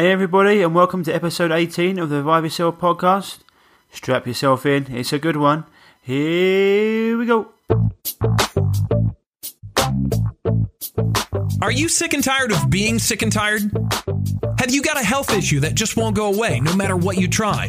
Hey, everybody, and welcome to episode 18 of the Revive Yourself podcast. Strap yourself in, it's a good one. Here we go. Are you sick and tired of being sick and tired? Have you got a health issue that just won't go away no matter what you try?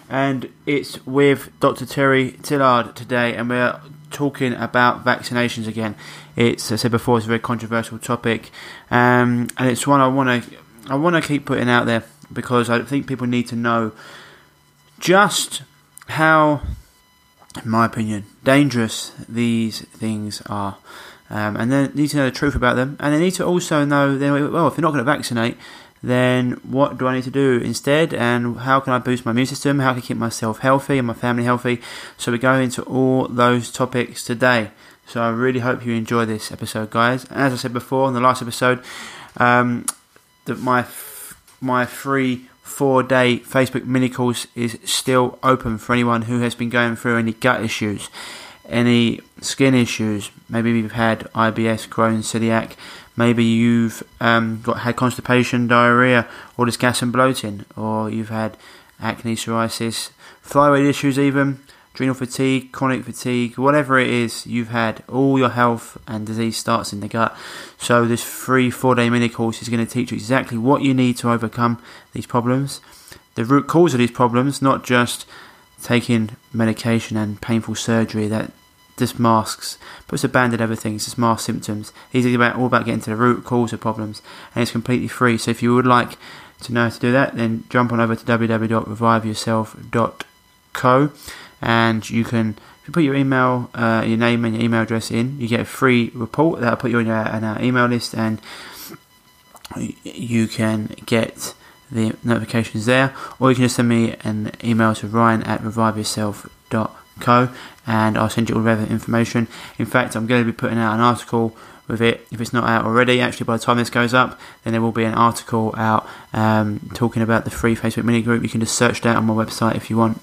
and it's with Dr. Terry Tillaart today, and we're talking about vaccinations again. It's, as I said before, it's a very controversial topic, um, and it's one I want to I want to keep putting out there because I think people need to know just how, in my opinion, dangerous these things are. Um, and they need to know the truth about them, and they need to also know, that well, if you're not going to vaccinate, then what do I need to do instead? And how can I boost my immune system? How can I keep myself healthy and my family healthy? So we go into all those topics today. So I really hope you enjoy this episode, guys. And as I said before in the last episode, um, that my my free four day Facebook mini course is still open for anyone who has been going through any gut issues, any skin issues. Maybe you've had IBS, Crohn's, celiac Maybe you've um, got had constipation, diarrhea, or just gas and bloating, or you've had acne, psoriasis, thyroid issues, even adrenal fatigue, chronic fatigue, whatever it is you've had, all your health and disease starts in the gut. So this free four-day mini course is going to teach you exactly what you need to overcome these problems, the root cause of these problems, not just taking medication and painful surgery that just masks, puts a band-aid over things, just masks symptoms. He's about, all about getting to the root cause of problems, and it's completely free. So if you would like to know how to do that, then jump on over to www.reviveyourself.co, and you can if you put your email, uh, your name and your email address in, you get a free report that'll put you on your, on our email list, and you can get the notifications there, or you can just send me an email to ryan at reviveyourself.co co and I'll send you all relevant information. In fact, I'm going to be putting out an article with it if it's not out already. Actually, by the time this goes up, then there will be an article out um, talking about the free Facebook mini group. You can just search that on my website if you want,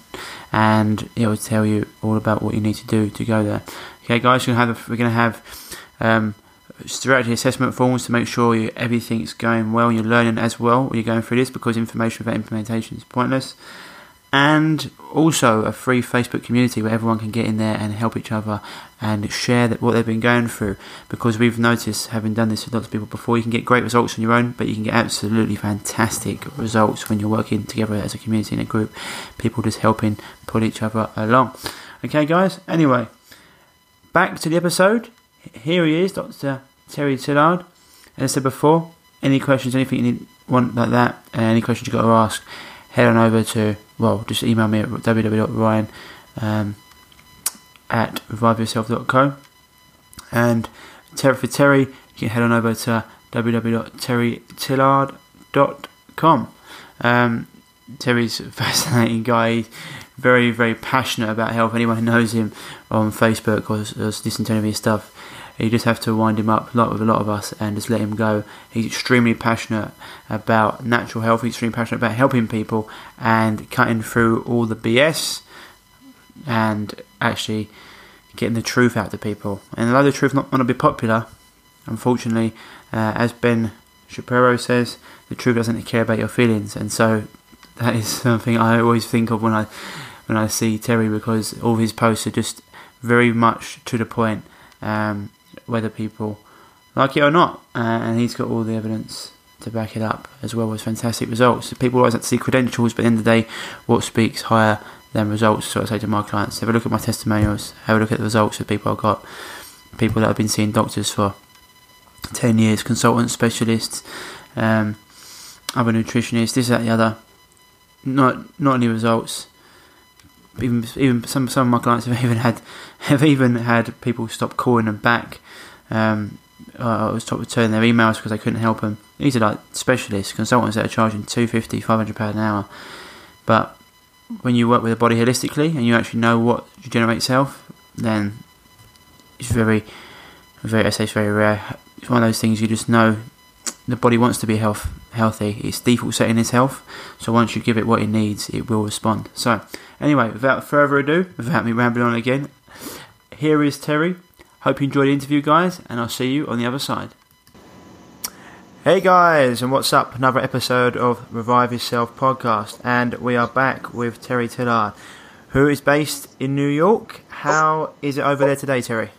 and it will tell you all about what you need to do to go there. Okay, guys, we're going to have, we're going to have um, strategy assessment forms to make sure you, everything's going well you're learning as well you're going through this because information without implementation is pointless and also a free Facebook community where everyone can get in there and help each other and share that what they've been going through. Because we've noticed, having done this with lots of people before, you can get great results on your own, but you can get absolutely fantastic results when you're working together as a community in a group. People just helping pull each other along. Okay, guys. Anyway, back to the episode. Here he is, Dr. Terry Tillaart. As I said before, any questions, anything you need, want like that, uh, any questions you've got to ask, head on over to well, just email me at www.ryan um, at reviveyourself.co. And Terry, for Terry, you can head on over to www.terrytillaart.com. Um, Terry's a fascinating guy, very, very passionate about health. Anyone who knows him on Facebook or has listened to any of his stuff, you just have to wind him up, like with a lot of us, and just let him go. He's extremely passionate about natural health. He's extremely passionate about helping people and cutting through all the BS and actually getting the truth out to people. And although the truth not going to be popular, unfortunately, uh, as Ben Shapiro says, the truth doesn't care about your feelings, and so that is something I always think of when I when I see Terry because all his posts are just very much to the point. Um, whether people like it or not. Uh, and he's got all the evidence to back it up, as well as fantastic results. People always have to see credentials, but at the end of the day, what speaks higher than results? So I say to my clients, have a look at my testimonials, have a look at the results of people I've got, people that I've been seeing doctors for 10 years, consultants, specialists, um, other nutritionists, this, that, the other. Not not any results. Even even some some of my clients have even had have even had people stop calling them back um, I was told to turn their emails because I couldn't help them. These are like specialists, consultants that are charging 250 500 pounds an hour. But when you work with the body holistically and you actually know what generates health, then it's very, very. I say it's very rare. It's one of those things you just know the body wants to be health healthy. Its default setting is health. So once you give it what it needs, it will respond. So anyway, without further ado, without me rambling on again, here is Terry. Hope you enjoyed the interview, guys, and I'll see you on the other side. Hey guys, and what's up? Another episode of Revive Yourself podcast, and we are back with Terry Tillaart, who is based in New York. How is it over there today, Terry?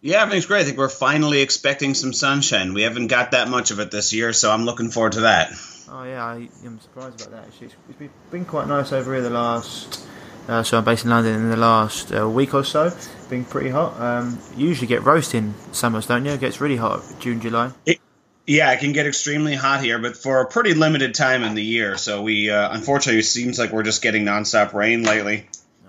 Yeah, everything's great. I think we're finally expecting some sunshine. We haven't got that much of it this year, so I'm looking forward to that. Oh yeah, I, am surprised about that. Actually, it's been quite nice over here the last. Uh, so I'm based in London. In the last uh, week or so, been pretty hot. Um, you usually get roasting summers, don't you? It gets really hot June, July. It, yeah, it can get extremely hot here, but for a pretty limited time in the year. So we, uh, unfortunately, it seems like we're just getting nonstop rain lately.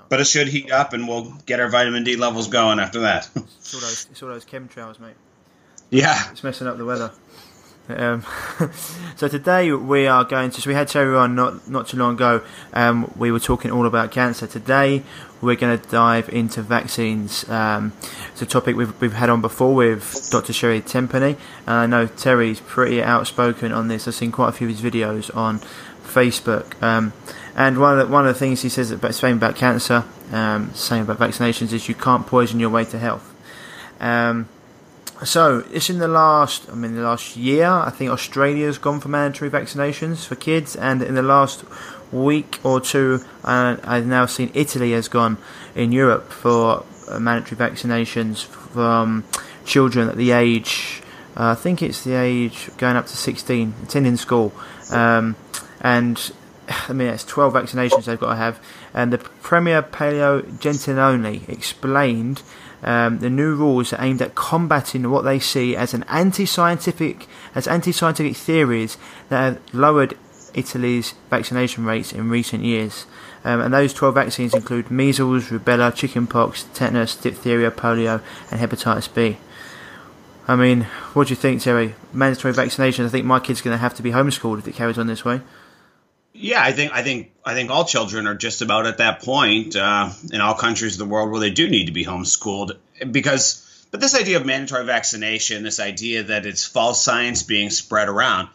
But it should heat up, and we'll get our vitamin D levels going after that. it's, all those, it's all those chemtrails, mate. Yeah, it's messing up the weather. Um, so today we are going to. So we had Terry on not not too long ago. Um, we were talking all about cancer. Today we're going to dive into vaccines. Um, it's a topic we've we've had on before with Dr. Sherry Tenpenny, and I know Terry's pretty outspoken on this. I've seen quite a few of his videos on Facebook. Um, and one of the, one of the things he says about same about cancer, um, same about vaccinations, is you can't poison your way to health. Um, so it's in the last, I mean, the last year. I think Australia's gone for mandatory vaccinations for kids, and in the last week or two, uh, I've now seen Italy has gone in Europe for uh, mandatory vaccinations from children at the age. Uh, I think it's the age going up to 16, attending school, um, and I mean, it's 12 vaccinations they've got to have. And the Premier Paolo Gentiloni explained um, the new rules are aimed at combating what they see as an anti-scientific, as anti-scientific theories that have lowered Italy's vaccination rates in recent years. Um, and those 12 vaccines include measles, rubella, chickenpox, tetanus, diphtheria, polio, and hepatitis B. I mean, what do you think, Terry? Mandatory vaccinations. I think my kid's going to have to be homeschooled if it carries on this way. Yeah, I think I think I think all children are just about at that point uh, in all countries of the world where they do need to be homeschooled because. But this idea of mandatory vaccination, this idea that it's false science being spread around,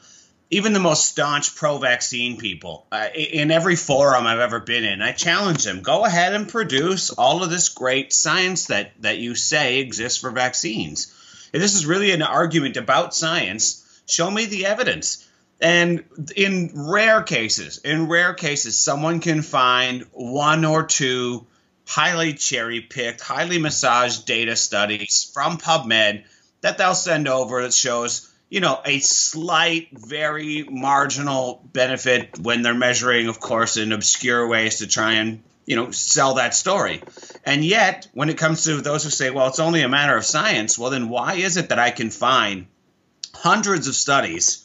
even the most staunch pro-vaccine people uh, in every forum I've ever been in, I challenge them: go ahead and produce all of this great science that that you say exists for vaccines. If this is really an argument about science, show me the evidence and in rare cases, in rare cases, someone can find one or two highly cherry picked, highly massaged data studies from PubMed that they'll send over that shows, you know, a slight, very marginal benefit when they're measuring, of course, in obscure ways to try and, you know, sell that story. And yet, when it comes to those who say, well, it's only a matter of science, well, then why is it that I can find hundreds of studies?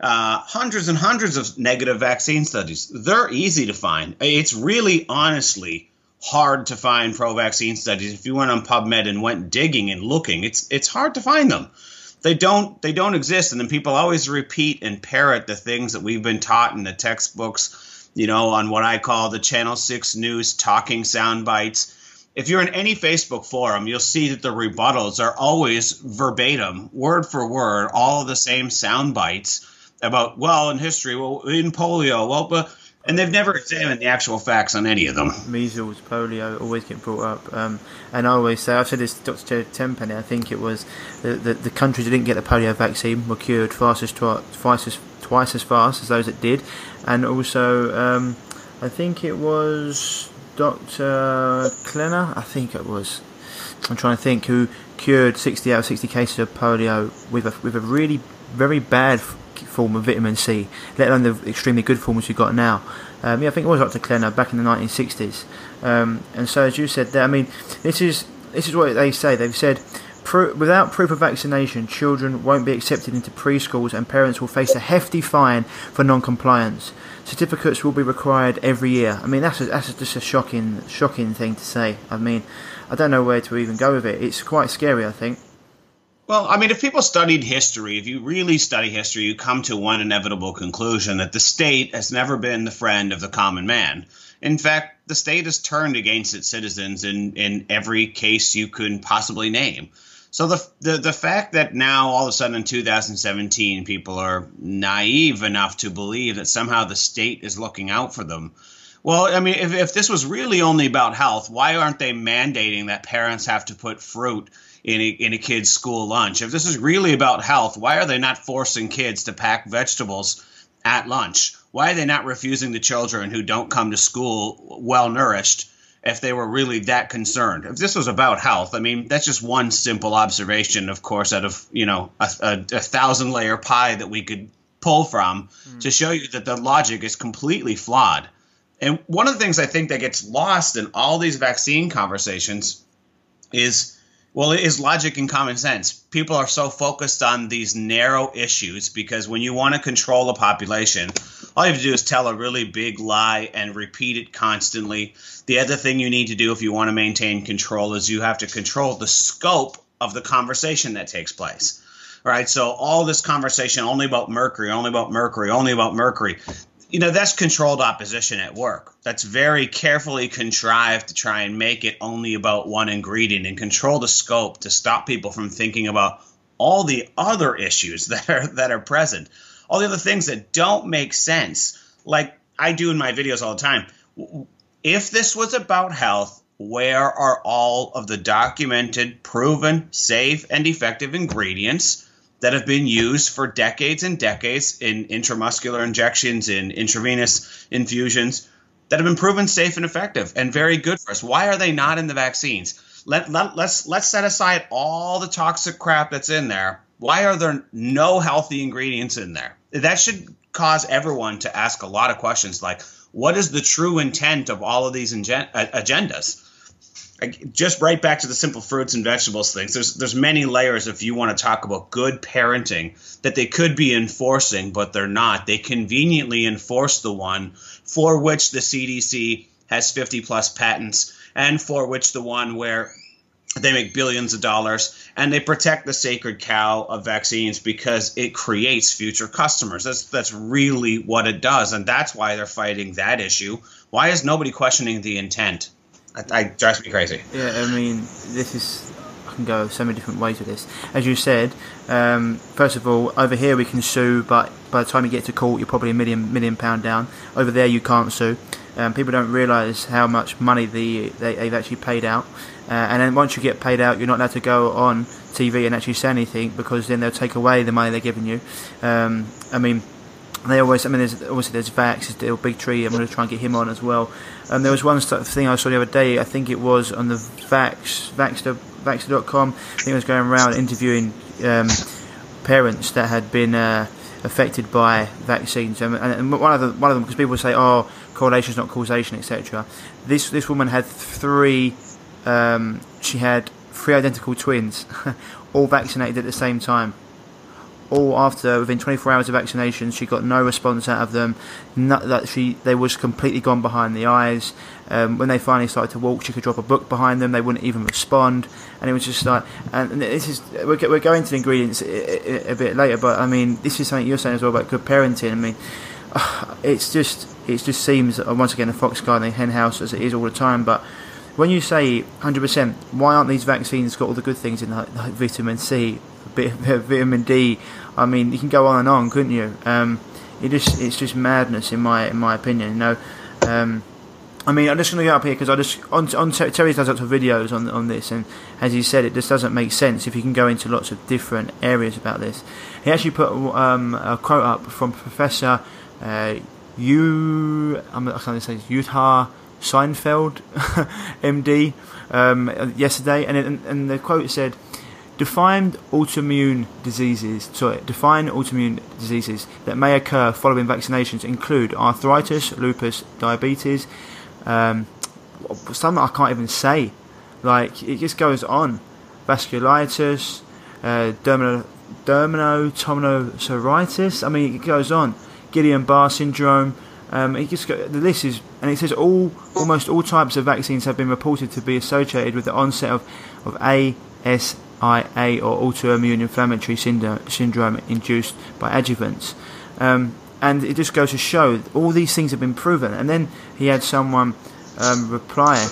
Uh, hundreds and hundreds of negative vaccine studies. They're easy to find. It's really, honestly, hard to find pro-vaccine studies. If you went on PubMed and went digging and looking, it's it's hard to find them. They don't they don't exist, and then people always repeat and parrot the things that we've been taught in the textbooks. You know, on what I call the Channel Six News talking sound bites. If you're in any Facebook forum, you'll see that the rebuttals are always verbatim, word for word, all the same sound bites about well in history, well in polio, well, but and they've never examined the actual facts on any of them. Measles, polio always get brought up, um, and I always say I've said this to Dr. Tenpenny. I think it was the, the, the countries that didn't get the polio vaccine were cured twice as twice as twice as fast as those that did, and also um, I think it was Dr. Klenner. I think it was. I'm trying to think who cured 60 out of 60 cases of polio with a with a really very bad form of vitamin C, let alone the extremely good forms we've got now. Um, yeah, I think it was Dr. Klenner back in the 1960s. Um, and so, as you said there, I mean, this is this is what they say. They've said without proof of vaccination, children won't be accepted into preschools, and parents will face a hefty fine for non-compliance. Certificates will be required every year. I mean, that's a, that's just a shocking shocking thing to say. I mean, I don't know where to even go with it. It's quite scary, I think. Well, I mean, if people studied history, if you really study history, you come to one inevitable conclusion that the state has never been the friend of the common man. In fact, the state has turned against its citizens in, in every case you can possibly name. So the, the the fact that now all of a sudden in 2017 people are naive enough to believe that somehow the state is looking out for them. Well, I mean, if, if this was really only about health, why aren't they mandating that parents have to put fruit in a, in a kid's school lunch. If this is really about health, why are they not forcing kids to pack vegetables at lunch? Why are they not refusing the children who don't come to school well nourished if they were really that concerned? If this was about health, I mean, that's just one simple observation, of course, out of, you know, a, a, a thousand layer pie that we could pull from mm. to show you that the logic is completely flawed. And one of the things I think that gets lost in all these vaccine conversations is well, it is logic and common sense. People are so focused on these narrow issues because when you want to control a population, all you have to do is tell a really big lie and repeat it constantly. The other thing you need to do if you want to maintain control is you have to control the scope of the conversation that takes place. All right, so all this conversation only about mercury, only about mercury, only about mercury you know that's controlled opposition at work. That's very carefully contrived to try and make it only about one ingredient and control the scope to stop people from thinking about all the other issues that are that are present. All the other things that don't make sense like i do in my videos all the time. If this was about health where are all of the documented proven safe and effective ingredients that have been used for decades and decades in intramuscular injections, in intravenous infusions, that have been proven safe and effective and very good for us. Why are they not in the vaccines? Let, let, let's let's set aside all the toxic crap that's in there. Why are there no healthy ingredients in there? That should cause everyone to ask a lot of questions like, what is the true intent of all of these agendas? Just right back to the simple fruits and vegetables things. There's there's many layers if you want to talk about good parenting that they could be enforcing, but they're not. They conveniently enforce the one for which the CDC has 50 plus patents, and for which the one where they make billions of dollars and they protect the sacred cow of vaccines because it creates future customers. That's that's really what it does, and that's why they're fighting that issue. Why is nobody questioning the intent? I, I drives me crazy. Yeah, I mean, this is I can go so many different ways with this. As you said, um, first of all, over here we can sue, but by the time you get to court, you're probably a million million pound down. Over there, you can't sue. Um, people don't realise how much money the they, have actually paid out, uh, and then once you get paid out, you're not allowed to go on TV and actually say anything because then they'll take away the money they're giving you. Um, I mean, they always, I mean, there's obviously there's Vax, there's Bigtree. I'm going to try and get him on as well. And there was one thing I saw the other day. I think it was on the Vax Vaxxer Vaxxer.com. I think it was going around interviewing um, parents that had been uh, affected by vaccines. Um, and, and one of the one of them because people say, "Oh, correlation is not causation," etc. This this woman had three. Um, she had three identical twins, all vaccinated at the same time all after within 24 hours of vaccination she got no response out of them. Not that she they was completely gone behind the eyes. Um, when they finally started to walk she could drop a book behind them. They wouldn't even respond. And it was just like and this is we're, we're going to the ingredients a, a, a, bit later but I mean this is something you're saying as well about good parenting. I mean it's just it just seems once again a fox guard in the hen house as it is all the time but when you say 100%, why aren't these vaccines got all the good things in like, like vitamin C, bit of vitamin D. I mean, you can go on and on, couldn't you? Um, it just it's just madness in my in my opinion. You know, um, I mean, I'm just going to go up here because I just on on Terry does lots of videos on on this, and as he said, it just doesn't make sense if you can go into lots of different areas about this. He actually put um, a quote up from Professor uh, you I'm, I can't say Utah Seinfeld, MD, um, yesterday, and, it, and the quote said. Defined autoimmune diseases, sorry, defined autoimmune diseases that may occur following vaccinations include arthritis, lupus, diabetes, um, some I can't even say. Like it just goes on. Vasculitis, uh. I mean, it goes on. Guillain-Barré syndrome. Um, it just the list is, and it says all almost all types of vaccines have been reported to be associated with the onset of of AS AIA or autoimmune inflammatory syndrome induced by adjuvants. Um, and it just goes to show all these things have been proven. And then he had someone um, reply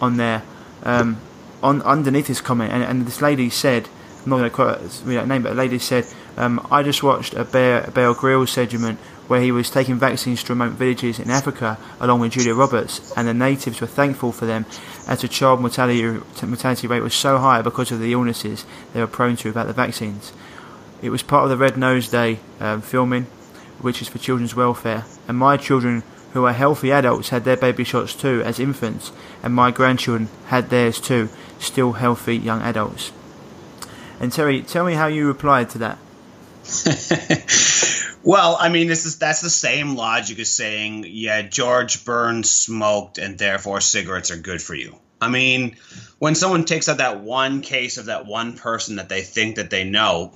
on there um, on underneath his comment, and, and, this lady said, I'm not going to quote that name, but a lady said, um, I just watched a Bear, a Bear Grylls segment where he was taking vaccines to remote villages in Africa along with Julia Roberts, and the natives were thankful for them as the child mortality, mortality rate was so high because of the illnesses they were prone to about the vaccines. It was part of the Red Nose Day um, filming, which is for children's welfare, and my children who are healthy adults had their baby shots too as infants, and my grandchildren had theirs too, still healthy young adults. And Terry, tell me how you replied to that. Well, I mean, this is that's the same logic as saying, yeah, George Burns smoked, and therefore cigarettes are good for you. I mean, when someone takes out that one case of that one person that they think that they know,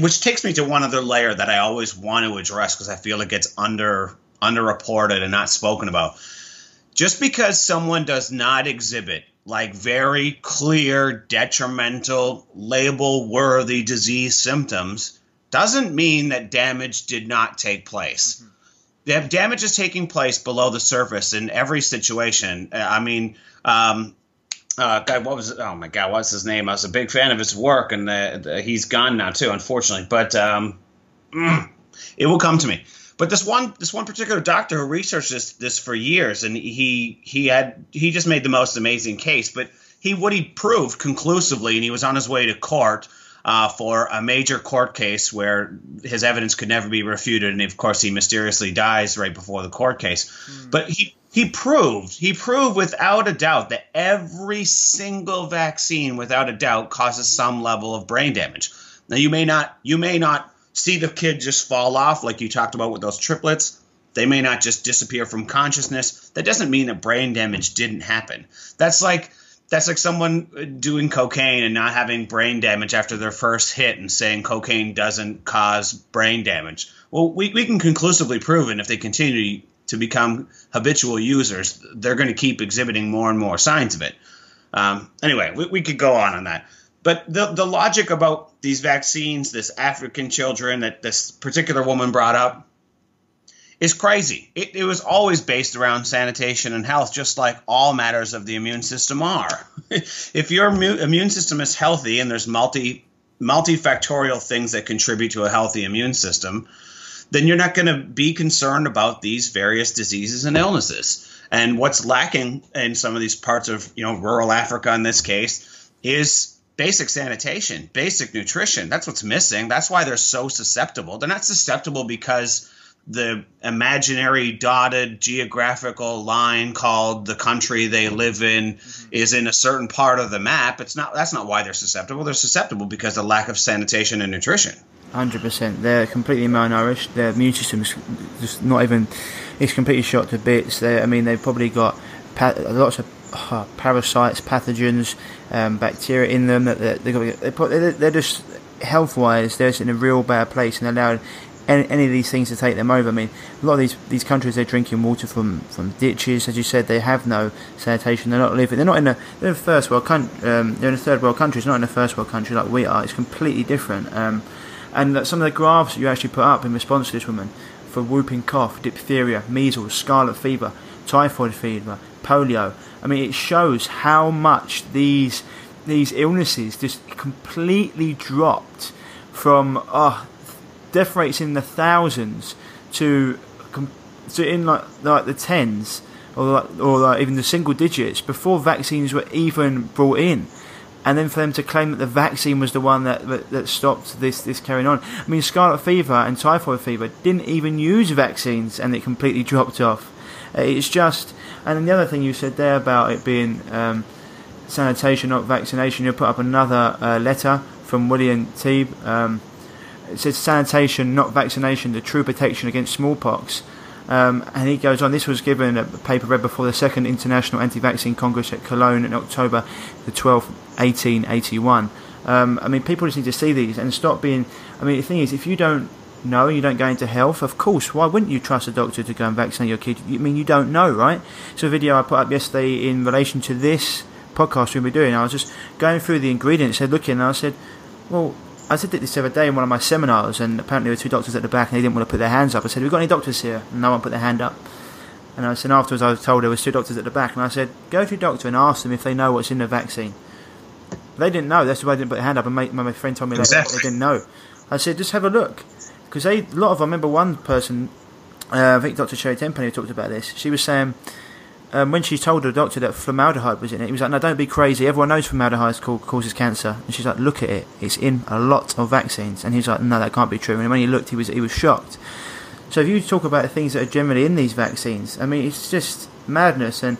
which takes me to one other layer that I always want to address because I feel it gets under underreported and not spoken about. Just because someone does not exhibit like very clear detrimental label worthy disease symptoms doesn't mean that damage did not take place. Mm-hmm. Damage is taking place below the surface in every situation. I mean, um, uh, God, what was it? Oh my God, what's his name? I was a big fan of his work, and the, the, he's gone now too, unfortunately. But um, mm, it will come to me. But this one, this one particular doctor who researched this, this for years, and he he had he just made the most amazing case. But he what he proved conclusively, and he was on his way to court uh, for a major court case where his evidence could never be refuted, and of course he mysteriously dies right before the court case. Mm. But he he proved he proved without a doubt that every single vaccine, without a doubt, causes some level of brain damage. Now you may not you may not see the kid just fall off like you talked about with those triplets. They may not just disappear from consciousness. That doesn't mean that brain damage didn't happen. That's like that's like someone doing cocaine and not having brain damage after their first hit and saying cocaine doesn't cause brain damage. Well, we, we can conclusively prove it if they continue to become habitual users, they're going to keep exhibiting more and more signs of it. Um, anyway, we, we could go on on that. But the, the logic about these vaccines, this African children that this particular woman brought up, is crazy. It, it, was always based around sanitation and health, just like all matters of the immune system are. if your immune system is healthy and there's multi multifactorial things that contribute to a healthy immune system, then you're not going to be concerned about these various diseases and illnesses. And what's lacking in some of these parts of you know rural Africa in this case is basic sanitation, basic nutrition. That's what's missing. That's why they're so susceptible. They're not susceptible because the imaginary dotted geographical line called the country they live in mm-hmm. is in a certain part of the map it's not that's not why they're susceptible. They're susceptible because of lack of sanitation and nutrition. 100% they're completely malnourished. Their immune system is just not even it's completely shot to bits. They i mean they've probably got lots of uh, parasites pathogens um, bacteria in them that they're, they're, they're just health wise they're in a real bad place and they're allowed any, any, of these things to take them over. I mean, a lot of these these countries they're drinking water from, from ditches, as you said. They have no sanitation. They're not living. They're not in a they're in a first world country. Um, they're in a third world country. It's not in a first world country like we are. It's completely different. Um, and some of the graphs you actually put up in response to this woman for whooping cough, diphtheria, measles, scarlet fever, typhoid fever, polio. I mean, it shows how much these these illnesses just completely dropped from oh death rates in the thousands to to in like like the tens or like, or like even the single digits before vaccines were even brought in. And then for them to claim that the vaccine was the one that, that, that stopped this, this carrying on. I mean, scarlet fever and typhoid fever didn't even use vaccines and it completely dropped off. It's just, and then the other thing you said there about it being um, sanitation, not vaccination, you put up another uh, letter from William Teeb. Um, it says sanitation, not vaccination, the true protection against smallpox. Um, and he goes on, this was given a paper read before the second International Anti-Vaccine Congress at Cologne in October the 12th, 1881. Um, I mean, people just need to see these and stop being. I mean, the thing is, if you don't know you don't go into health, of course, why wouldn't you trust a doctor to go and vaccinate your kid? I mean, you don't know, right? So, a video I put up yesterday in relation to this podcast we'll be doing. I was just going through the ingredients, said looking, and I said, well. I said this the other day in one of my seminars, and apparently there were two doctors at the back, and they didn't want to put their hands up. I said, "We've got any doctors here?" And no one put their hand up. And I said afterwards, I was told there was two doctors at the back, and I said, "Go to your doctor and ask them if they know what's in the vaccine." They didn't know. That's why I didn't put their hand up. And my, my friend told me exactly. they, they didn't know. I said, just have a look, because a lot of. I remember one person, uh, I think Dr. Sherry Tenpenny talked about this. She was saying um, when she told the doctor that formaldehyde was in it, he was like, "No, don't be crazy. Everyone knows formaldehyde causes cancer." And she's like, "Look at it. It's in a lot of vaccines." And he's like, "No, that can't be true." And when he looked, he was he was shocked. So if you talk about the things that are generally in these vaccines, I mean, it's just madness. And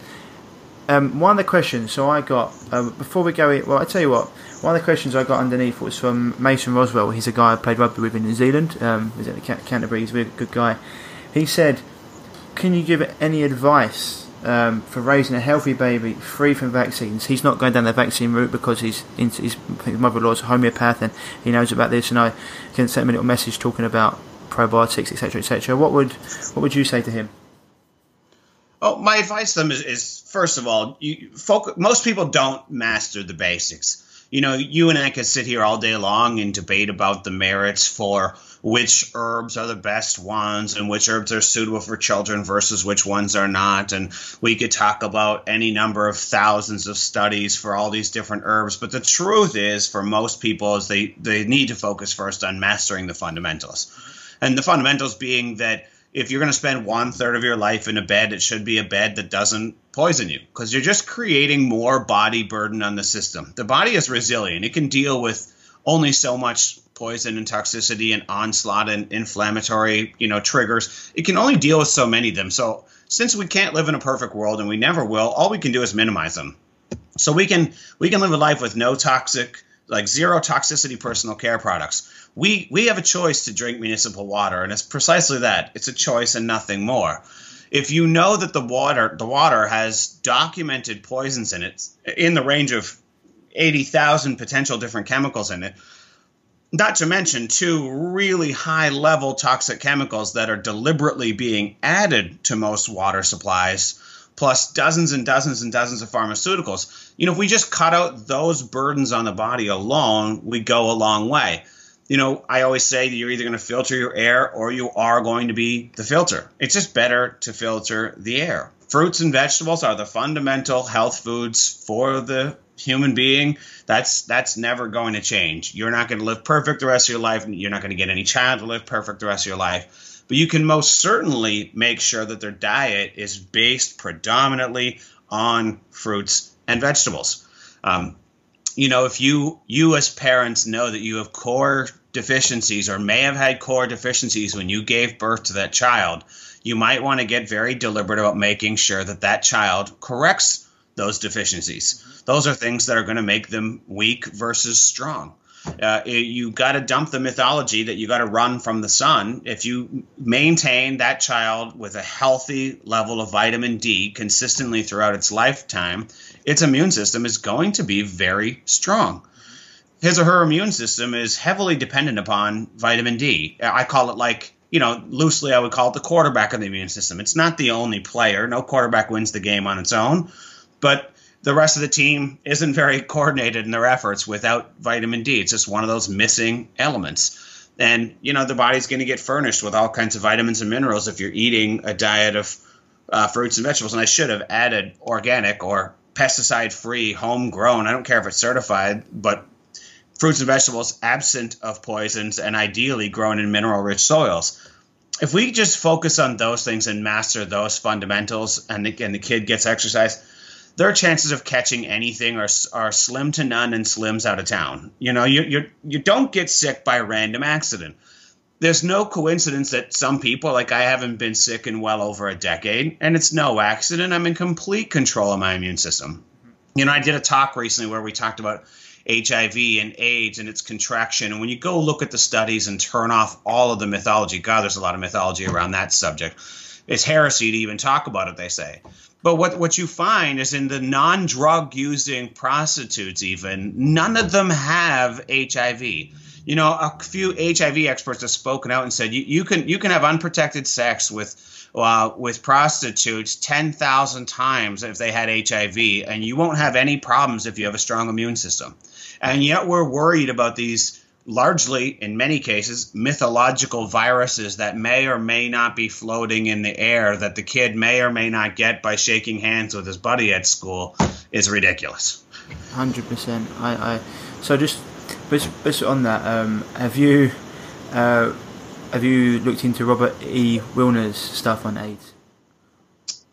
um, one of the questions, so I got uh, before we go, well, I tell you what, one of the questions I got underneath was from Mason Roswell. He's a guy I played rugby with in New Zealand. Um, he's at Canterbury. He's a good guy. He said, "Can you give any advice?" Um, for raising a healthy baby free from vaccines. He's not going down the vaccine route because he's his, his mother-in-law's a homeopath and he knows about this. And I can send him a little message talking about probiotics, etc., etc. What would what would you say to him? Oh, my advice to them is, is first of all, you, folk, most people don't master the basics. You know, you and I could sit here all day long and debate about the merits for which herbs are the best ones and which herbs are suitable for children versus which ones are not. And we could talk about any number of thousands of studies for all these different herbs. But the truth is, for most people, is they, they need to focus first on mastering the fundamentals. And the fundamentals being that if you're going to spend one third of your life in a bed, it should be a bed that doesn't poison you because you're just creating more body burden on the system. The body is resilient, it can deal with only so much poison and toxicity and onslaught and inflammatory, you know, triggers. It can only deal with so many of them. So since we can't live in a perfect world and we never will, all we can do is minimize them. So we can we can live a life with no toxic like zero toxicity personal care products. We we have a choice to drink municipal water and it's precisely that. It's a choice and nothing more. If you know that the water the water has documented poisons in it in the range of 80,000 potential different chemicals in it, not to mention two really high level toxic chemicals that are deliberately being added to most water supplies, plus dozens and dozens and dozens of pharmaceuticals. You know, if we just cut out those burdens on the body alone, we go a long way. You know, I always say that you're either going to filter your air or you are going to be the filter. It's just better to filter the air. Fruits and vegetables are the fundamental health foods for the human being. That's that's never going to change. You're not going to live perfect the rest of your life. You're not going to get any child to live perfect the rest of your life. But you can most certainly make sure that their diet is based predominantly on fruits and vegetables. Um, you know if you you as parents know that you have core deficiencies or may have had core deficiencies when you gave birth to that child you might want to get very deliberate about making sure that that child corrects those deficiencies. Those are things that are going to make them weak versus strong. Uh, you got to dump the mythology that you got to run from the sun. If you maintain that child with a healthy level of vitamin D consistently throughout its lifetime, its immune system is going to be very strong. His or her immune system is heavily dependent upon vitamin D. I call it like you know, loosely I would call it the quarterback of the immune system. It's not the only player. No quarterback wins the game on its own, but the rest of the team isn't very coordinated in their efforts without vitamin D. It's just one of those missing elements. And, you know, the body's going to get furnished with all kinds of vitamins and minerals if you're eating a diet of uh, fruits and vegetables. And I should have added organic or pesticide free, homegrown. I don't care if it's certified, but fruits and vegetables absent of poisons and ideally grown in mineral rich soils. If we just focus on those things and master those fundamentals and the, and the kid gets exercise, their chances of catching anything are, are slim to none and slims out of town. You know, you, you, you don't get sick by random accident. There's no coincidence that some people, like I haven't been sick in well over a decade, and it's no accident. I'm in complete control of my immune system. Mm-hmm. You know, I did a talk recently where we talked about HIV and AIDS and its contraction. And when you go look at the studies and turn off all of the mythology, God, there's a lot of mythology around that subject. It's heresy to even talk about it, they say. But what, what you find is in the non drug using prostitutes, even, none of them have HIV. You know, a few HIV experts have spoken out and said you, you can you can have unprotected sex with uh, with prostitutes 10,000 times if they had HIV, and you won't have any problems if you have a strong immune system. And yet we're worried about these largely, in many cases, mythological viruses that may or may not be floating in the air that the kid may or may not get by shaking hands with his buddy at school is ridiculous. Hundred percent. I, I so just just, just on that. Um, have you uh, have you looked into Robert E. Willner's stuff on AIDS?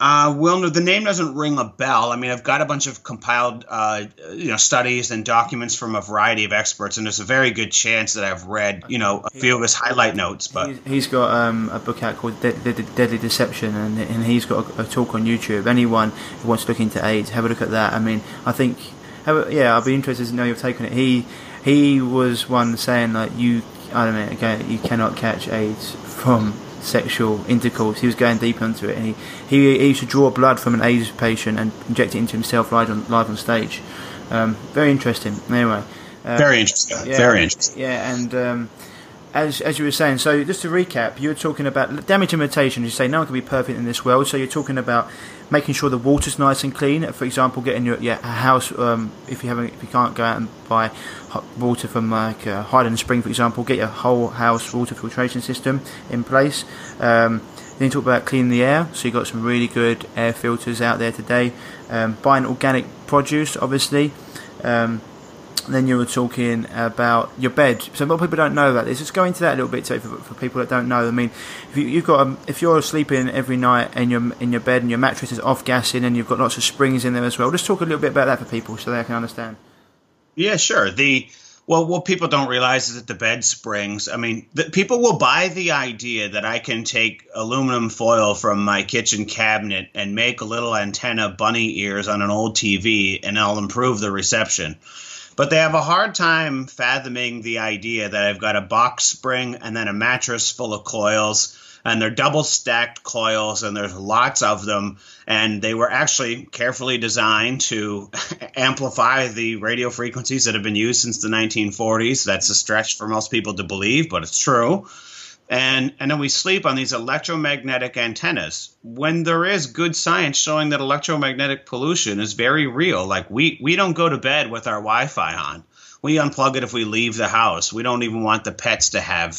Uh, Wilner, the name doesn't ring a bell. I mean, I've got a bunch of compiled, uh, you know, studies and documents from a variety of experts, and there's a very good chance that I've read, you know, a few of his highlight notes. But he's got um, a book out called De- De- Deadly Deception, and, and he's got a, a, talk on YouTube. Anyone who wants to look into AIDS, have a look at that. I mean, I think, a, yeah, I'd be interested to know your take on it. He he was one saying like you, I don't know, again, you cannot catch AIDS from sexual intercourse. He was going deep into it, and he, he, he used to draw blood from an AIDS patient and inject it into himself live on live on stage. Um, very interesting. Anyway, uh, very interesting. Yeah, very interesting. Yeah, and um, as as you were saying, so just to recap, you were talking about damage limitation. You say no one can be perfect in this world, so you're talking about making sure the water's nice and clean. For example, getting your, your house um, if you haven't if you can't go out and buy hot water from like uh, Highland Spring, for example, get your whole house water filtration system in place. Um, then talk about cleaning the air, so you've got some really good air filters out there today. Um, buying organic produce, obviously. Um, then you were talking about your bed. So a lot of people don't know about this. Let's go into that a little bit so for, for people that don't know. I mean, if you, have got a, if you're sleeping every night and you're in your bed and your mattress is off gassing and you've got lots of springs in there as well, just talk a little bit about that for people so they can understand. Yeah, sure. The well, what people don't realize is that the bed springs. I mean, the, people will buy the idea that I can take aluminum foil from my kitchen cabinet and make a little antenna bunny ears on an old TV, and I'll improve the reception. But they have a hard time fathoming the idea that I've got a box spring and then a mattress full of coils and they're double stacked coils and there's lots of them. And they were actually carefully designed to amplify the radio frequencies that have been used since the 1940s that's a stretch for most people to believe but it's true and and then we sleep on these electromagnetic antennas. When there is good science showing that electromagnetic pollution is very real like we we don't go to bed with our wi-fi on. We unplug it if we leave the house. We don't even want the pets to have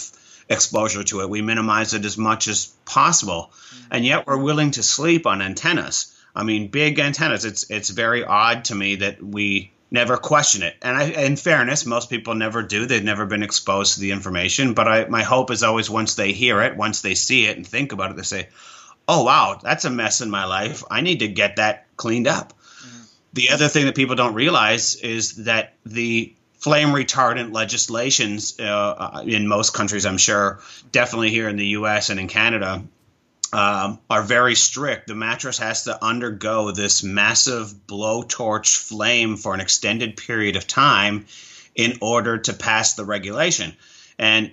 exposure to it. We minimize it as much as possible. Mm-hmm. and yet we're willing to sleep on antennas. I mean big antennas. It's it's very odd to me that we never question it. And I, in fairness, most people never do. They've never been exposed to the information. But I, my hope is always once they hear it, once they see it and think about it, they say, "Oh wow, that's a mess in my life. I need to get that cleaned up." Mm-hmm. The other thing that people don't realize is that the flame retardant legislations uh, uh in most countries, I'm sure, definitely here in the U.S. and in Canada, um, are very strict. The mattress has to undergo this massive blowtorch flame for an extended period of time in order to pass the regulation. And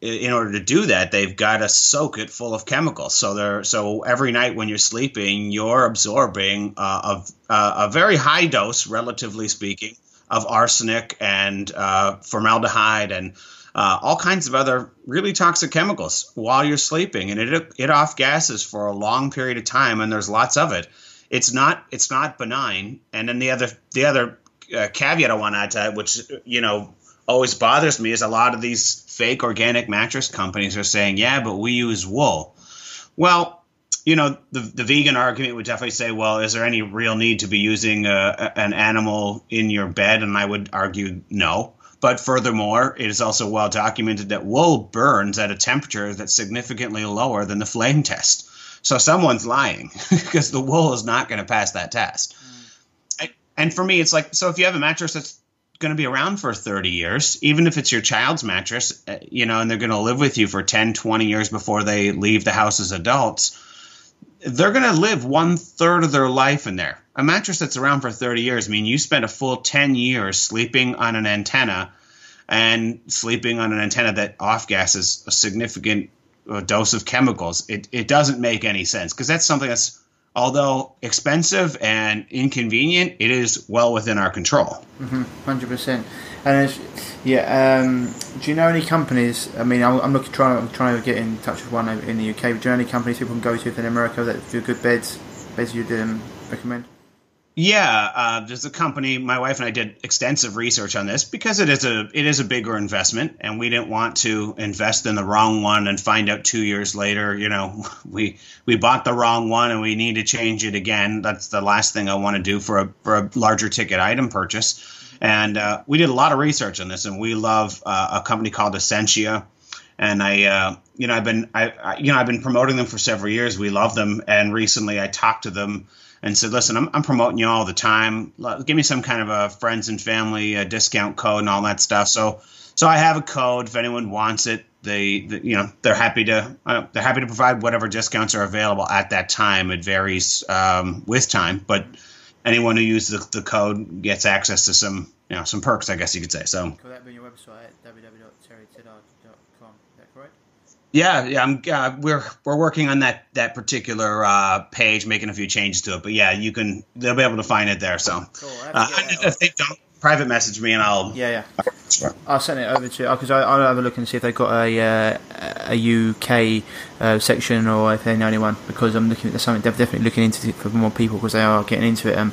in order to do that, they've got to soak it full of chemicals. So they so every night when you're sleeping, you're absorbing uh, a, a very high dose, relatively speaking, of arsenic and uh, formaldehyde and uh, all kinds of other really toxic chemicals while you're sleeping, and it it off gases for a long period of time, and there's lots of it. It's not it's not benign. And then the other the other uh, caveat I want to add to that, which you know always bothers me, is a lot of these fake organic mattress companies are saying, yeah, but we use wool. Well, you know, the, the vegan argument would definitely say, well, is there any real need to be using a, uh, an animal in your bed? And I would argue no. But furthermore, it is also well documented that wool burns at a temperature that's significantly lower than the flame test. So someone's lying because the wool is not going to pass that test. Mm. And for me, it's like so if you have a mattress that's going to be around for 30 years, even if it's your child's mattress, uh, you know, and they're going to live with you for 10, 20 years before they leave the house as adults, they're going to live one third of their life in there. A mattress that's around for 30 years, I mean, you spent a full 10 years sleeping on an antenna and sleeping on an antenna that off gases a significant uh, dose of chemicals. It, it doesn't make any sense because that's something that's although expensive and inconvenient, it is well within our control. Mm-hmm, 100%. And yeah, um, do you know any companies? I mean, I'm, I'm looking trying I'm trying to get in touch with one in the UK. Do you know any companies people can go to in America that do good beds? Beds you'd um, recommend? Yeah, uh, there's a company. My wife and I did extensive research on this because it is a it is a bigger investment, and we didn't want to invest in the wrong one and find out two years later, you know, we we bought the wrong one and we need to change it again. That's the last thing I want to do for a for a larger ticket item purchase. And uh, we did a lot of research on this, and we love uh, a company called Essentia. And I, uh, you know, I've been, I, I, you know, I've been promoting them for several years. We love them, and recently I talked to them and said, "Listen, I'm, I'm promoting you all the time. Give me some kind of a friends and family discount code and all that stuff." So, so I have a code. If anyone wants it, they, they you know, they're happy to uh, they're happy to provide whatever discounts are available at that time. It varies um, with time, but anyone who uses the, the, code gets access to some you know some perks, I guess you could say. So. Could that be your website? Is that correct? Yeah, yeah, I'm, uh, we're we're working on that that particular uh, page, making a few changes to it. But yeah, you can they'll be able to find it there. So cool. uh, if they don't private message me and I'll yeah yeah I'll send it over to because I'll have a look and see if they've got a uh, a UK uh, section or if they know anyone because I'm looking at something they're definitely looking into it for more people because they are getting into it um,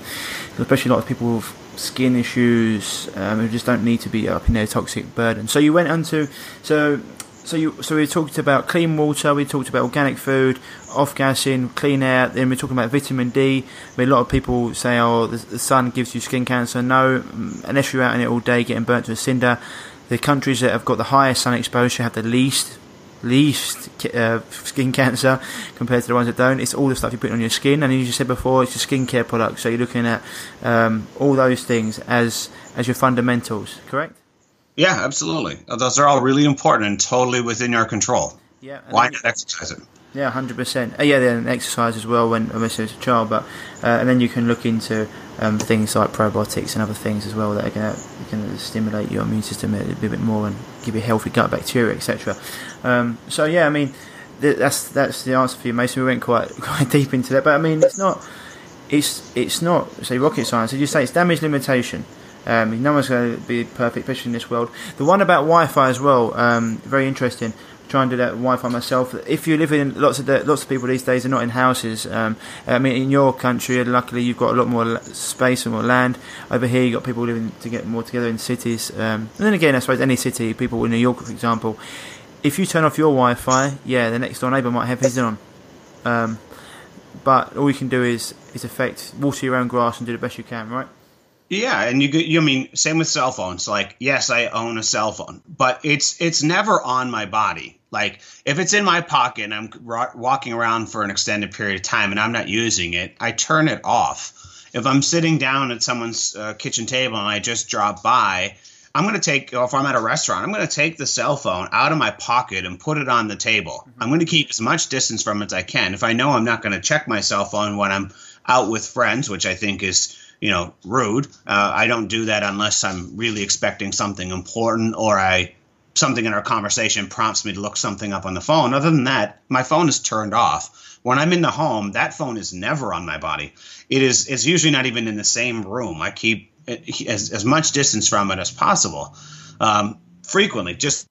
especially a lot of people with skin issues um, who just don't need to be up in their toxic burden. So you went on to so so you so we talked about clean water, we talked about organic food, off gassing, clean air. Then we're talking about vitamin D. I mean, a lot of people say, "Oh, the, the, sun gives you skin cancer." No, unless you're out in it all day getting burnt to a cinder. The countries that have got the highest sun exposure have the least least uh, skin cancer compared to the ones that don't. It's all the stuff you put on your skin, and as you said before, it's a skincare product. So you're looking at um, all those things as as your fundamentals, correct? Yeah, absolutely. Those are all really important and totally within your control. Yeah. Why not exercise it? Yeah, hundred percent. Uh, yeah, then exercise as well when obviously as a child, but uh, and then you can look into um, things like probiotics and other things as well that are going to stimulate your immune system a, a bit more and give you healthy gut bacteria, etc. Um, so yeah, I mean th- that's that's the answer for you, Mason. We went quite quite deep into that, but I mean it's not it's it's not say rocket science. As you say, it's damage limitation. Um, no one's going to be perfect, especially in this world. The one about Wi-Fi as well, um, very interesting. Try and do that Wi-Fi myself. If you live in lots of lots of people these days are not in houses. Um, I mean, in your country, luckily you've got a lot more space and more land. Over here, you've got people living to get more together in cities. Um, and then again, I suppose any city, people in New York, for example, if you turn off your Wi-Fi, yeah, the next door neighbour might have his on. Um, but all you can do is is affect water your own grass and do the best you can, right? Yeah, and you you mean same with cell phones. Like, yes, I own a cell phone, but it's it's never on my body. Like, if it's in my pocket and I'm walking around for an extended period of time and I'm not using it, I turn it off. If I'm sitting down at someone's uh, kitchen table and I just drop by, I'm going to take, if I'm at a restaurant, I'm going to take the cell phone out of my pocket and put it on the table. Mm-hmm. I'm going to keep as much distance from it as I can. If I know I'm not going to check my cell phone when I'm out with friends, which I think is you know, rude. Uh, I don't do that unless I'm really expecting something important or I something in our conversation prompts me to look something up on the phone. Other than that, my phone is turned off. When I'm in the home, that phone is never on my body. It is it's usually not even in the same room. I keep as, as much distance from it as possible. Um, frequently, just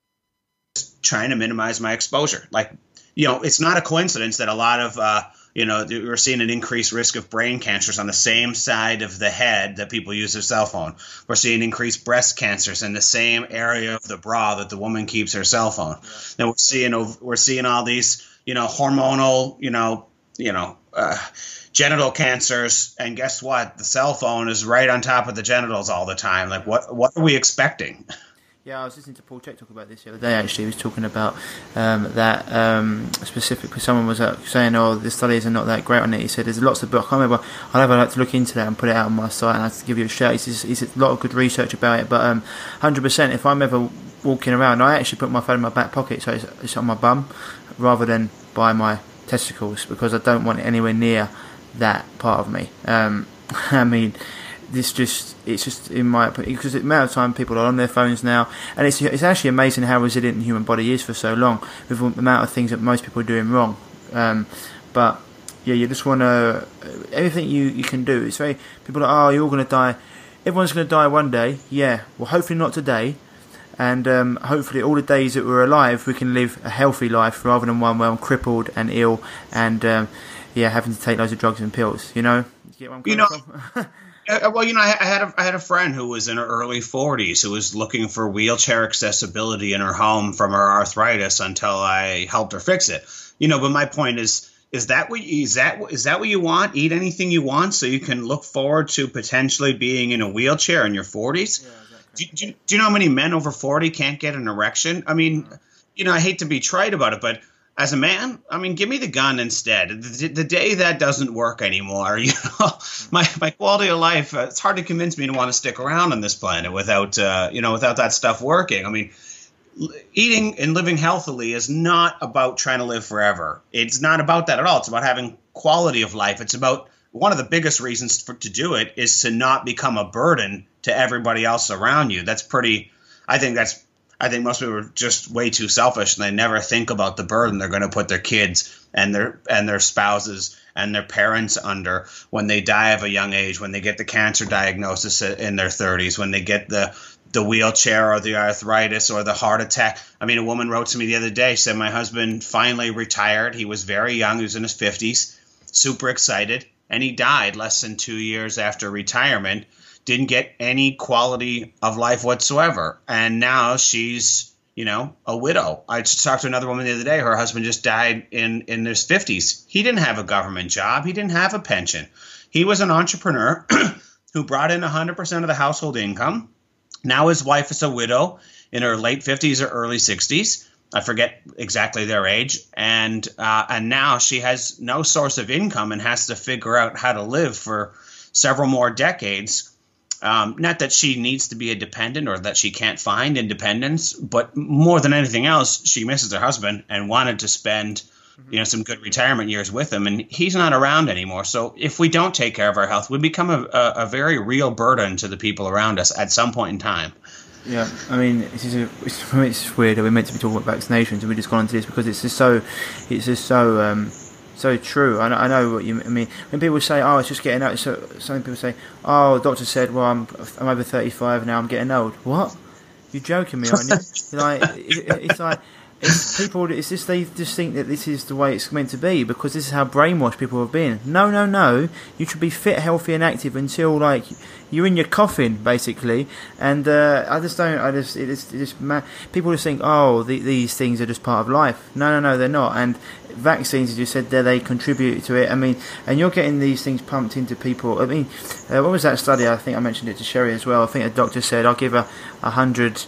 trying to minimize my exposure. Like, you know, it's not a coincidence that a lot of uh, you know, we're seeing an increased risk of brain cancers on the same side of the head that people use their cell phone. We're seeing increased breast cancers in the same area of the bra that the woman keeps her cell phone. Yeah. And we're seeing we're seeing all these, you know, hormonal, you know, you know, uh, genital cancers. And guess what? The cell phone is right on top of the genitals all the time. Like, what what are we expecting? Yeah, I was listening to Paul Chek talk about this the other day. Actually, he was talking about um, that um, specifically. Someone was uh, saying, "Oh, the studies are not that great on it." He said, "There's lots of books. I remember. I'd ever like to look into that and put it out on my site, and I'd give you a shout." He's, he's a lot of good research about it. But um, 100%, if I'm ever walking around, I actually put my phone in my back pocket, so it's, it's on my bum, rather than by my testicles, because I don't want it anywhere near that part of me. Um, I mean this just it's just in my opinion because the amount of time people are on their phones now and it's it's actually amazing how resilient the human body is for so long with the amount of things that most people are doing wrong um, but yeah, you just want to everything you you can do. It's very people are oh, you're all going to die. Everyone's going to die one day. Yeah, well, hopefully not today, and um, hopefully all the days that we're alive, we can live a healthy life rather than one where I'm crippled and ill and um, yeah, having to take loads of drugs and pills. You know, you, you know. Uh, well, you know, I, had a, I had a friend who was in her early 40s who was looking for wheelchair accessibility in her home from her arthritis until I helped her fix it. You know, but my point is, is that what is that is that what you want? Eat anything you want so you can look forward to potentially being in a wheelchair in your 40s. Yeah, exactly. do, do, do you know how many men over 40 can't get an erection? I mean, you know, I hate to be trite about it, but as a man, I mean, give me the gun instead. The, the, day that doesn't work anymore, you know, my my quality of life. Uh, it's hard to convince me to want to stick around on this planet without, uh, you know, without that stuff working. I mean, eating and living healthily is not about trying to live forever. It's not about that at all. It's about having quality of life. It's about one of the biggest reasons for, to do it is to not become a burden to everybody else around you. That's pretty. I think that's I think most people are just way too selfish and they never think about the burden they're going to put their kids and their and their spouses and their parents under when they die of a young age, when they get the cancer diagnosis in their 30s, when they get the the wheelchair or the arthritis or the heart attack. I mean, a woman wrote to me the other day said my husband finally retired. He was very young, he was in his 50s, super excited, and he died less than 2 years after retirement didn't get any quality of life whatsoever. And now she's, you know, a widow. I just talked to another woman the other day. Her husband just died in, in his 50s. He didn't have a government job, he didn't have a pension. He was an entrepreneur who brought in 100% of the household income. Now his wife is a widow in her late 50s or early 60s. I forget exactly their age, and uh, and now she has no source of income and has to figure out how to live for several more decades um, not that she needs to be a dependent or that she can't find independence, but more than anything else, she misses her husband and wanted to spend, mm-hmm. you know, some good retirement years with him, and he's not around anymore. So if we don't take care of our health, we become a, a, a very real burden to the people around us at some point in time. Yeah, I mean, it's, just a, it's, it's weird. That we're meant to be talking about vaccinations, and we just gone into this because it's just so, it's just so. Um, so true. I know, I know what you I mean. When people say, "Oh, it's just getting old," so some people say, "Oh, the doctor said, well, I'm I'm over 35 now. I'm getting old." What? You're joking me, aren't you? like it, it's like it's people. It's just they just think that this is the way it's meant to be because this is how brainwashed people have been. No, no, no. You should be fit, healthy, and active until like you're in your coffin, basically. And uh, I just don't. I just it just, it just people just think, oh, the, these things are just part of life. No, no, no, they're not. And vaccines, as you said, there they contribute to it. I mean, and you're getting these things pumped into people. I mean, uh, what was that study? I think I mentioned it to Sherry as well. I think a doctor said, I'll give a hundred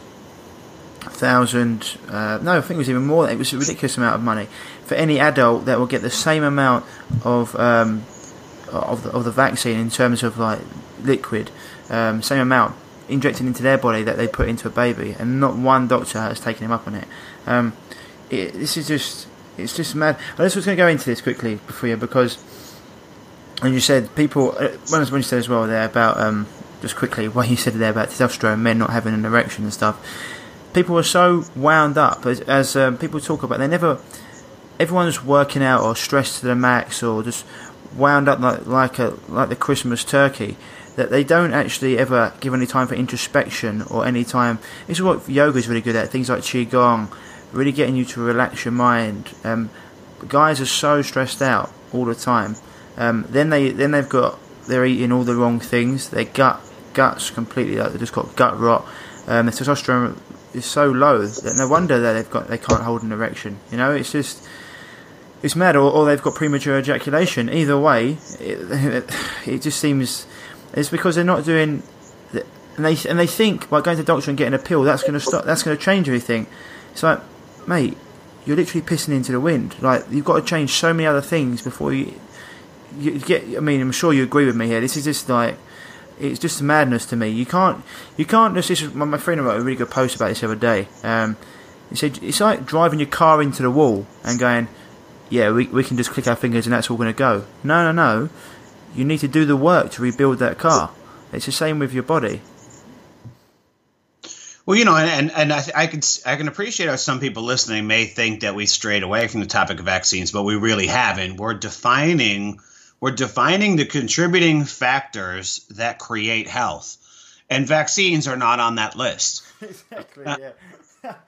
thousand. Uh, no, I think it was even more. It was a ridiculous amount of money for any adult that will get the same amount of um, of the, of the vaccine in terms of like liquid, um, same amount injected into their body that they put into a baby, and not one doctor has taken him up on it. Um, it this is just it's just mad. I just was going to go into this quickly before you because, and you said people. Uh, when you said as well there about um, just quickly what you said there about testosterone, men not having an erection and stuff. People are so wound up as, as um, people talk about. They never. Everyone's working out or stressed to the max or just wound up like like a like the Christmas turkey that they don't actually ever give any time for introspection or any time. This is what yoga is really good at. Things like qigong really getting you to relax your mind. Um, guys are so stressed out all the time. Um, then they then they've got they're eating all the wrong things. Their gut guts completely like they've just got gut rot. Um, testosterone is so low that no wonder that they've got they can't hold an erection. You know, it's just it's mad, or, or they've got premature ejaculation. Either way, it, it just seems it's because they're not doing. And they and they think by going to the doctor and getting a pill that's going to stop. That's going to change everything. It's like mate, you're literally pissing into the wind. Like you've got to change so many other things before you, you get. I mean, I'm sure you agree with me here. This is just like it's just madness to me. You can't you can't just. This is, my friend wrote a really good post about this the other day. Um, he said it's like driving your car into the wall and going, yeah, we we can just click our fingers and that's all going to go. No, no, no. You need to do the work to rebuild that car. It's the same with your body. Well, you know, and and I, I can I can appreciate how some people listening may think that we strayed away from the topic of vaccines, but we really haven't. We're defining we're defining the contributing factors that create health, and vaccines are not on that list. Exactly. Yeah.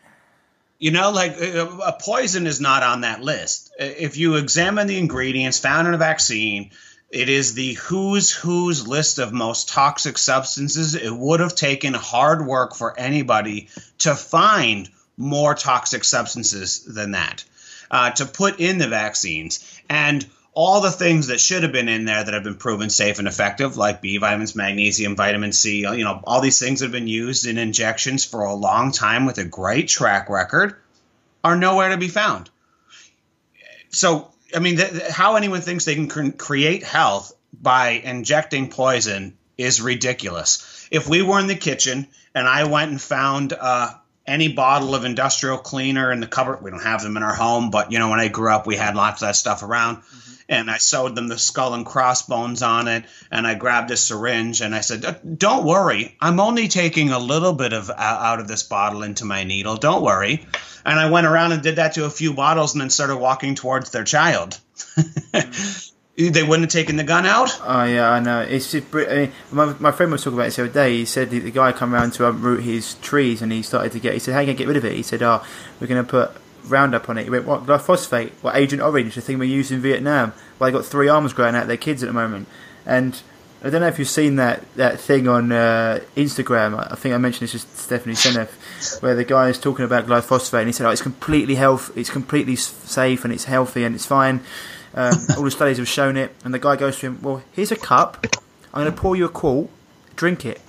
You know, like uh, a poison is not on that list. If you examine the ingredients found in a vaccine, it is the who's who's list of most toxic substances. It would have taken hard work for anybody to find more toxic substances than that uh, to put in the vaccines. And all the things that should have been in there that have been proven safe and effective, like B vitamins, magnesium, vitamin C, you know, all these things that have been used in injections for a long time with a great track record, are nowhere to be found. So, I mean, th- how anyone thinks they can cre- create health by injecting poison is ridiculous. If we were in the kitchen and I went and found uh, any bottle of industrial cleaner in the cupboard, we don't have them in our home, but you know, when I grew up, we had lots of that stuff around. Mm-hmm and I sewed them the skull and crossbones on it, and I grabbed a syringe and I said, "Don't worry, I'm only taking a little bit of uh, out of this bottle into my needle. Don't worry." And I went around and did that to a few bottles, and then started walking towards their child. they wouldn't have taken the gun out. Oh yeah, I know. It's just I mean, my, my friend was talking about it the other day. He said the, the guy come around to uproot his trees, and he started to get. He said, "How can you get rid of it?" He said, "Oh, we're to put Roundup on it. He went, what, glyphosate? What, Agent Orange, the thing we use in Vietnam? Well, they got three arms growing out of their kids at the moment. And I don't know if you've seen that, that thing on uh, Instagram. I think I mentioned this to Stephanie Seneff, where the guy is talking about glyphosate and he said, oh, it's completely health, it's completely safe and it's healthy and it's fine. Um, all the studies have shown it. And the guy goes to him, well, here's a cup. I'm going to pour you a quart. Drink it.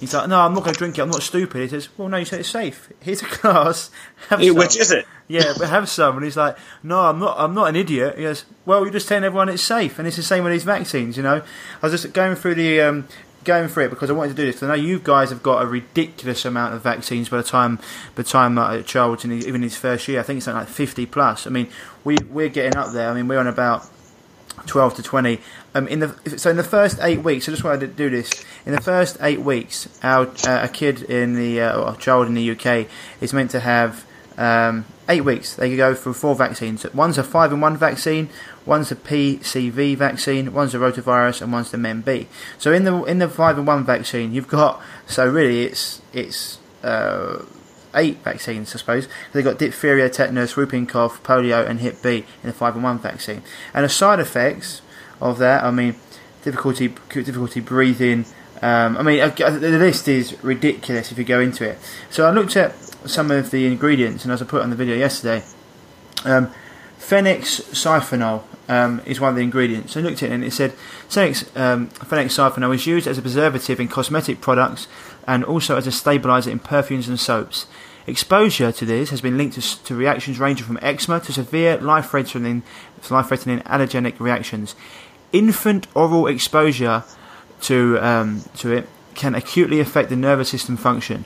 He's like, no, I'm not going to drink it. I'm not stupid. He says, well, no, you said it's safe. Here's a glass. Which is it? yeah, but have some. And he's like, no, I'm not. I'm not an idiot. He goes, well, you're just telling everyone it's safe, and it's the same with these vaccines. You know, I was just going through the. Um, going through it because I wanted to do this. I know you guys have got a ridiculous amount of vaccines by the time, by the time uh, a child's in his, even his first year. I think it's something like 50 plus. I mean, we we're getting up there. I mean, we're on about 12 to 20. Um, in the so in the first eight weeks, I just wanted to do this. In the first eight weeks, our uh, a kid in the uh, a child in the UK is meant to have um, eight weeks. They go through four vaccines. One's a five in one vaccine, one's the PCV vaccine, one's the rotavirus, and one's the MenB. So in the in the five in one vaccine, you've got so really it's it's uh, eight vaccines, I suppose. They've got diphtheria, tetanus, whooping cough, polio, and Hep B in the five in one vaccine. And the side effects of that, I mean, difficulty difficulty breathing. Um, I mean, the list is ridiculous if you go into it. So I looked at some of the ingredients, and as I put on the video yesterday, um, phenoxyethanol um, is one of the ingredients. I looked at it and it said Phoenix, um, phenoxyethanol is used as a preservative in cosmetic products and also as a stabilizer in perfumes and soaps. Exposure to this has been linked to, to reactions ranging from eczema to severe life-threatening, life-threatening allergenic reactions. Infant oral exposure to um, to it can acutely affect the nervous system function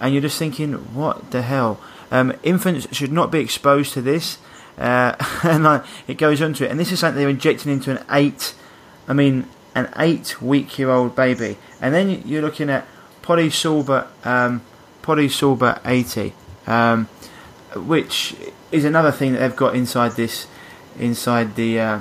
and you're just thinking, what the hell? Um, infants should not be exposed to this, uh, and it goes on to it. And this is something they're injecting into an eight, I mean, an eight-week-year-old baby, and then you're looking at polysorbate, um, polysorbate 80, um, which is another thing that they've got inside this, inside the uh,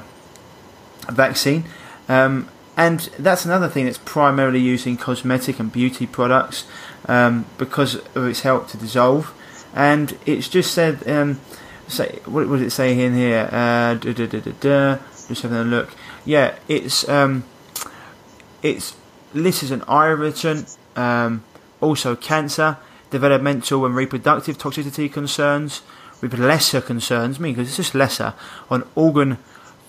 vaccine. Um, and that's another thing that's primarily used in cosmetic and beauty products um, because of its help to dissolve. And it's just said, um, say, what does it say in here? Uh, da, da, da, just having a look. Yeah, it's um, it's listed as an irritant, um, also cancer, developmental and reproductive toxicity concerns, with lesser concerns, I mean, because it's just lesser, on organ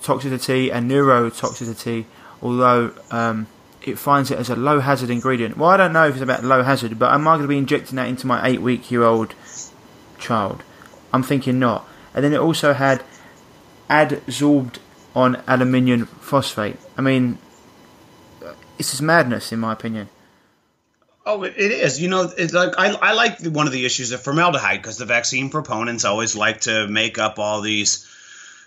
toxicity and neurotoxicity, although um, it finds it as a low hazard ingredient. Well, I don't know if it's about low hazard, but am I going to be injecting that into my eight week year old child? I'm thinking not. And then it also had adsorbed on aluminium phosphate. I mean, this is madness, in my opinion. Oh, it is. You know, it's like I, I like one of the issues of formaldehyde because the vaccine proponents always like to make up all these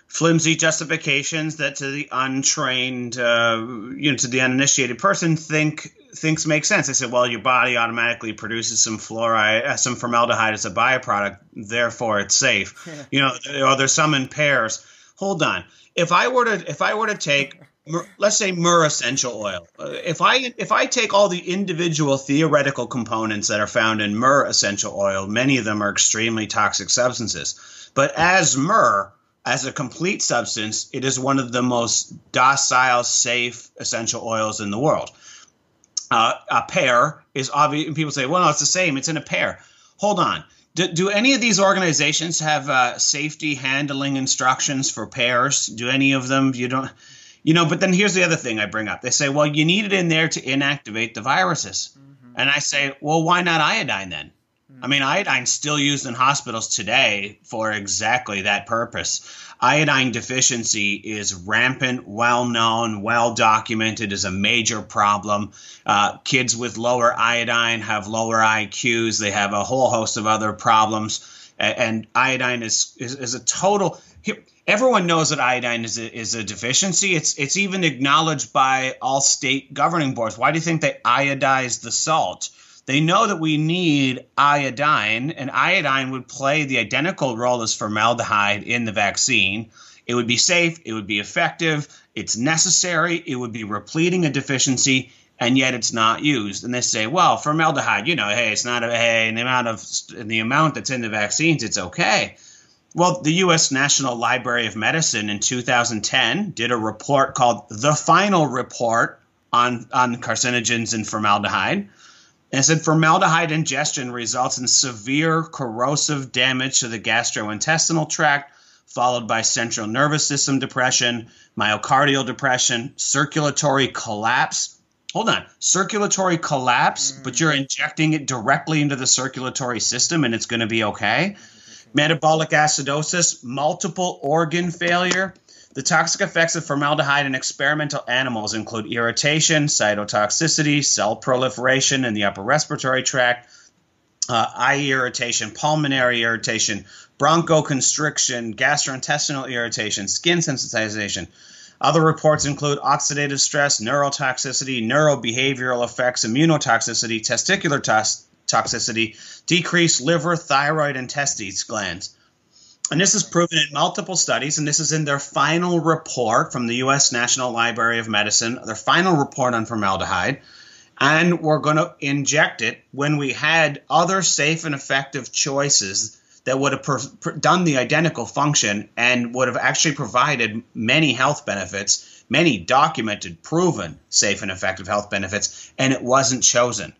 flimsy justifications that to the untrained, uh, you know, to the uninitiated person think thinks makes sense. They said, well, your body automatically produces some fluoride, uh, some formaldehyde as a byproduct, therefore it's safe. Yeah. You know, or there's some in pears. Hold on. If I were to, if I were to take, let's say myrrh essential oil, uh, if I if I take all the individual theoretical components that are found in myrrh essential oil, many of them are extremely toxic substances. But as myrrh, as a complete substance, it is one of the most docile, safe essential oils in the world. Uh, a pear is obvious. And people say, well, no, it's the same. It's in a pear. Hold on. Do, do any of these organizations have uh, safety handling instructions for pears? Do any of them? You don't. You know, but then here's the other thing I bring up. They say, well, you need it in there to inactivate the viruses. Mm-hmm. And I say, well, why not iodine then? I mean, iodine's still used in hospitals today for exactly that purpose. Iodine deficiency is rampant, well known, well documented as a major problem. Uh, kids with lower iodine have lower IQs, they have a whole host of other problems. And, and iodine is, is, is a total. Everyone knows that iodine is a, is a deficiency. It's it's even acknowledged by all state governing boards. Why do you think they iodize the salt? They know that we need iodine, and iodine would play the identical role as formaldehyde in the vaccine. It would be safe, it would be effective, it's necessary, it would be repleting a deficiency, and yet it's not used. And they say, well, formaldehyde, you know, hey, it's not a hey, the amount of the amount that's in the vaccines, it's okay. Well, the U.S. National Library of Medicine in 2010 did a report called the Final Report on on carcinogens and formaldehyde and said formaldehyde ingestion results in severe corrosive damage to the gastrointestinal tract, followed by central nervous system depression, myocardial depression, circulatory collapse. Hold on, circulatory collapse, mm. but you're injecting it directly into the circulatory system and it's going to be okay. Metabolic acidosis, multiple organ failure, the toxic effects of formaldehyde in experimental animals include irritation, cytotoxicity, cell proliferation in the upper respiratory tract, uh, eye irritation, pulmonary irritation, bronchoconstriction, gastrointestinal irritation, skin sensitization. Other reports include oxidative stress, neurotoxicity, neurobehavioral effects, immunotoxicity, testicular toxicity, decreased liver, thyroid, and testes glands. And this is proven in multiple studies, and this is in their final report from the U.S. National Library of Medicine, their final report on formaldehyde. And we're going to inject it when we had other safe and effective choices that would have per- per- done the identical function and would have actually provided many health benefits, many documented, proven safe and effective health benefits, and it wasn't chosen.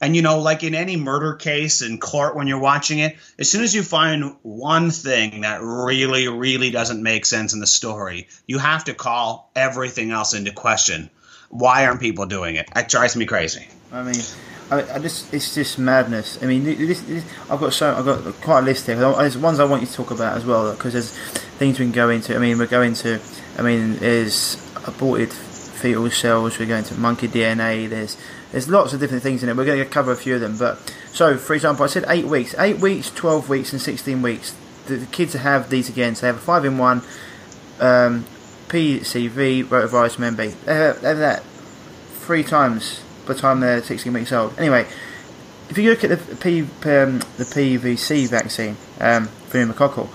And you know, like in any murder case in court when you're watching it, as soon as you find one thing that really, really doesn't make sense in the story, you have to call everything else into question. Why aren't people doing it? It drives me crazy. I mean, I, I just it's just madness. I mean, this, this, I've got so I've got quite a list here. There's ones I want you to talk about as well because there's things we can go into. I mean, we're going to. I mean, there's aborted fetal cells. We're going to monkey DNA. There's there's lots of different things in it. We're going to cover a few of them. But so, for example, I said eight weeks, eight weeks, twelve weeks, and sixteen weeks. The, the kids have these again. So they have a five in one um, PCV rotavirus MenB. They have, they have that three times by the time they're sixteen weeks old. Anyway, if you look at the P, um, the PVC vaccine, um, pneumococcal,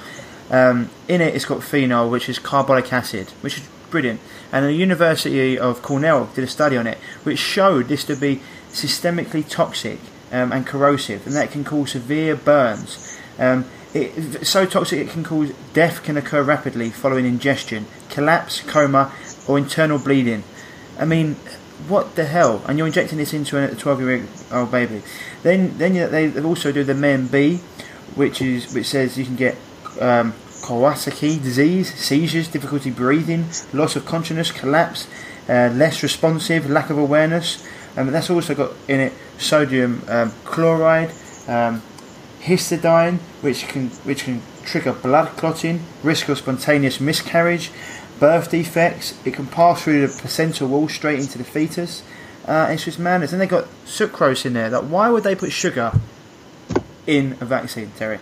um, in it it's got phenol, which is carbolic acid, which is brilliant. And the University of Cornell did a study on it, which showed this to be systemically toxic um, and corrosive, and that can cause severe burns. Um, it, so toxic it can cause death can occur rapidly following ingestion, collapse, coma, or internal bleeding. I mean, what the hell? And you're injecting this into a 12 year old baby. Then, then they also do the MenB, which is which says you can get um, Kawasaki disease, seizures, difficulty breathing, loss of consciousness, collapse, uh, less responsive, lack of awareness. Um, that's also got in it sodium um, chloride, um, histidine, which can which can trigger blood clotting, risk of spontaneous miscarriage, birth defects. It can pass through the placental wall straight into the fetus. Uh, it's just madness. And they got sucrose in there. Like, why would they put sugar in a vaccine, Terry?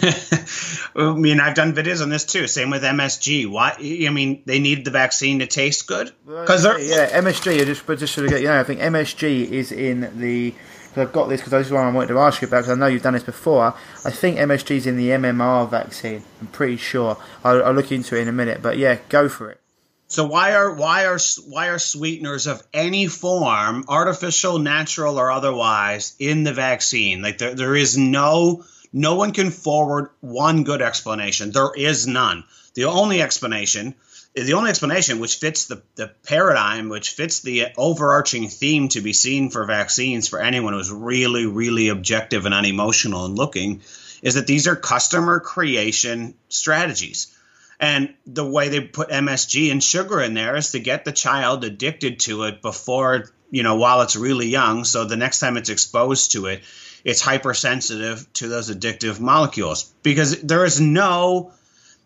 I mean, I've done videos on this too. Same with MSG. Why? I mean, they need the vaccine to taste good because they're yeah MSG. I Just just sort of get you know, I think MSG is in the. Cause I've got this because this is what I wanted to ask you about because I know you've done this before. I think MSG is in the MMR vaccine. I'm pretty sure. I'll, I'll look into it in a minute. But yeah, go for it. So why are why are why are sweeteners of any form, artificial, natural, or otherwise, in the vaccine? Like there, there is no no one can forward one good explanation. There is none. The only explanation the only explanation which fits the, the paradigm, which fits the overarching theme to be seen for vaccines for anyone who's really, really objective and unemotional and looking, is that these are customer creation strategies. And the way they put MSG and sugar in there is to get the child addicted to it before, you know, while it's really young. So the next time it's exposed to it, it's hypersensitive to those addictive molecules. Because there is no,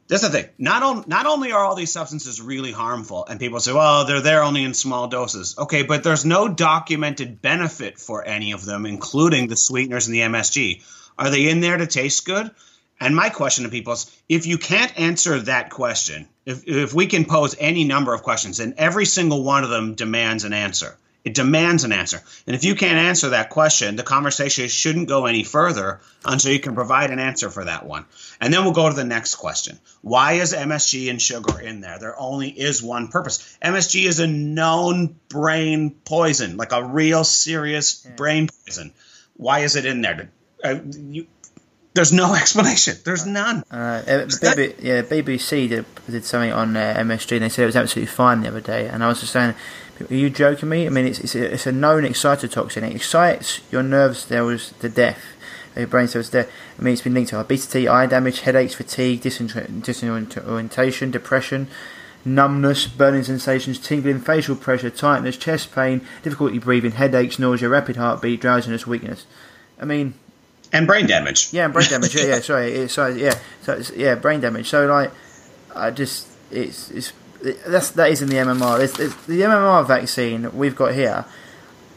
that's the thing. Not, on, not only are all these substances really harmful, and people say, well, they're there only in small doses. Okay, but there's no documented benefit for any of them, including the sweeteners and the MSG. Are they in there to taste good? And my question to people is if you can't answer that question, if, if we can pose any number of questions and every single one of them demands an answer, it demands an answer. And if you can't answer that question, the conversation shouldn't go any further until you can provide an answer for that one. And then we'll go to the next question. Why is MSG and sugar in there? There only is one purpose. MSG is a known brain poison, like a real serious brain poison. Why is it in there? Uh, you, there's no explanation. There's none. Uh, BB, yeah, BBC did, did something on uh, MSG and they said it was absolutely fine the other day. And I was just saying, are you joking me? I mean, it's, it's, a, it's a known excitotoxin. It excites your nerve cells to death, uh, your brain cells to death. I mean, it's been linked to obesity, eye damage, headaches, fatigue, disorientation, depression, numbness, burning sensations, tingling, facial pressure, tightness, chest pain, difficulty breathing, headaches, nausea, rapid heartbeat, drowsiness, weakness. I mean, and brain damage. Yeah, and brain damage. Yeah, yeah. Sorry, sorry. Yeah, so yeah, brain damage. So like, I just it's it's that's that is in the MMR. It's, it's, the MMR vaccine we've got here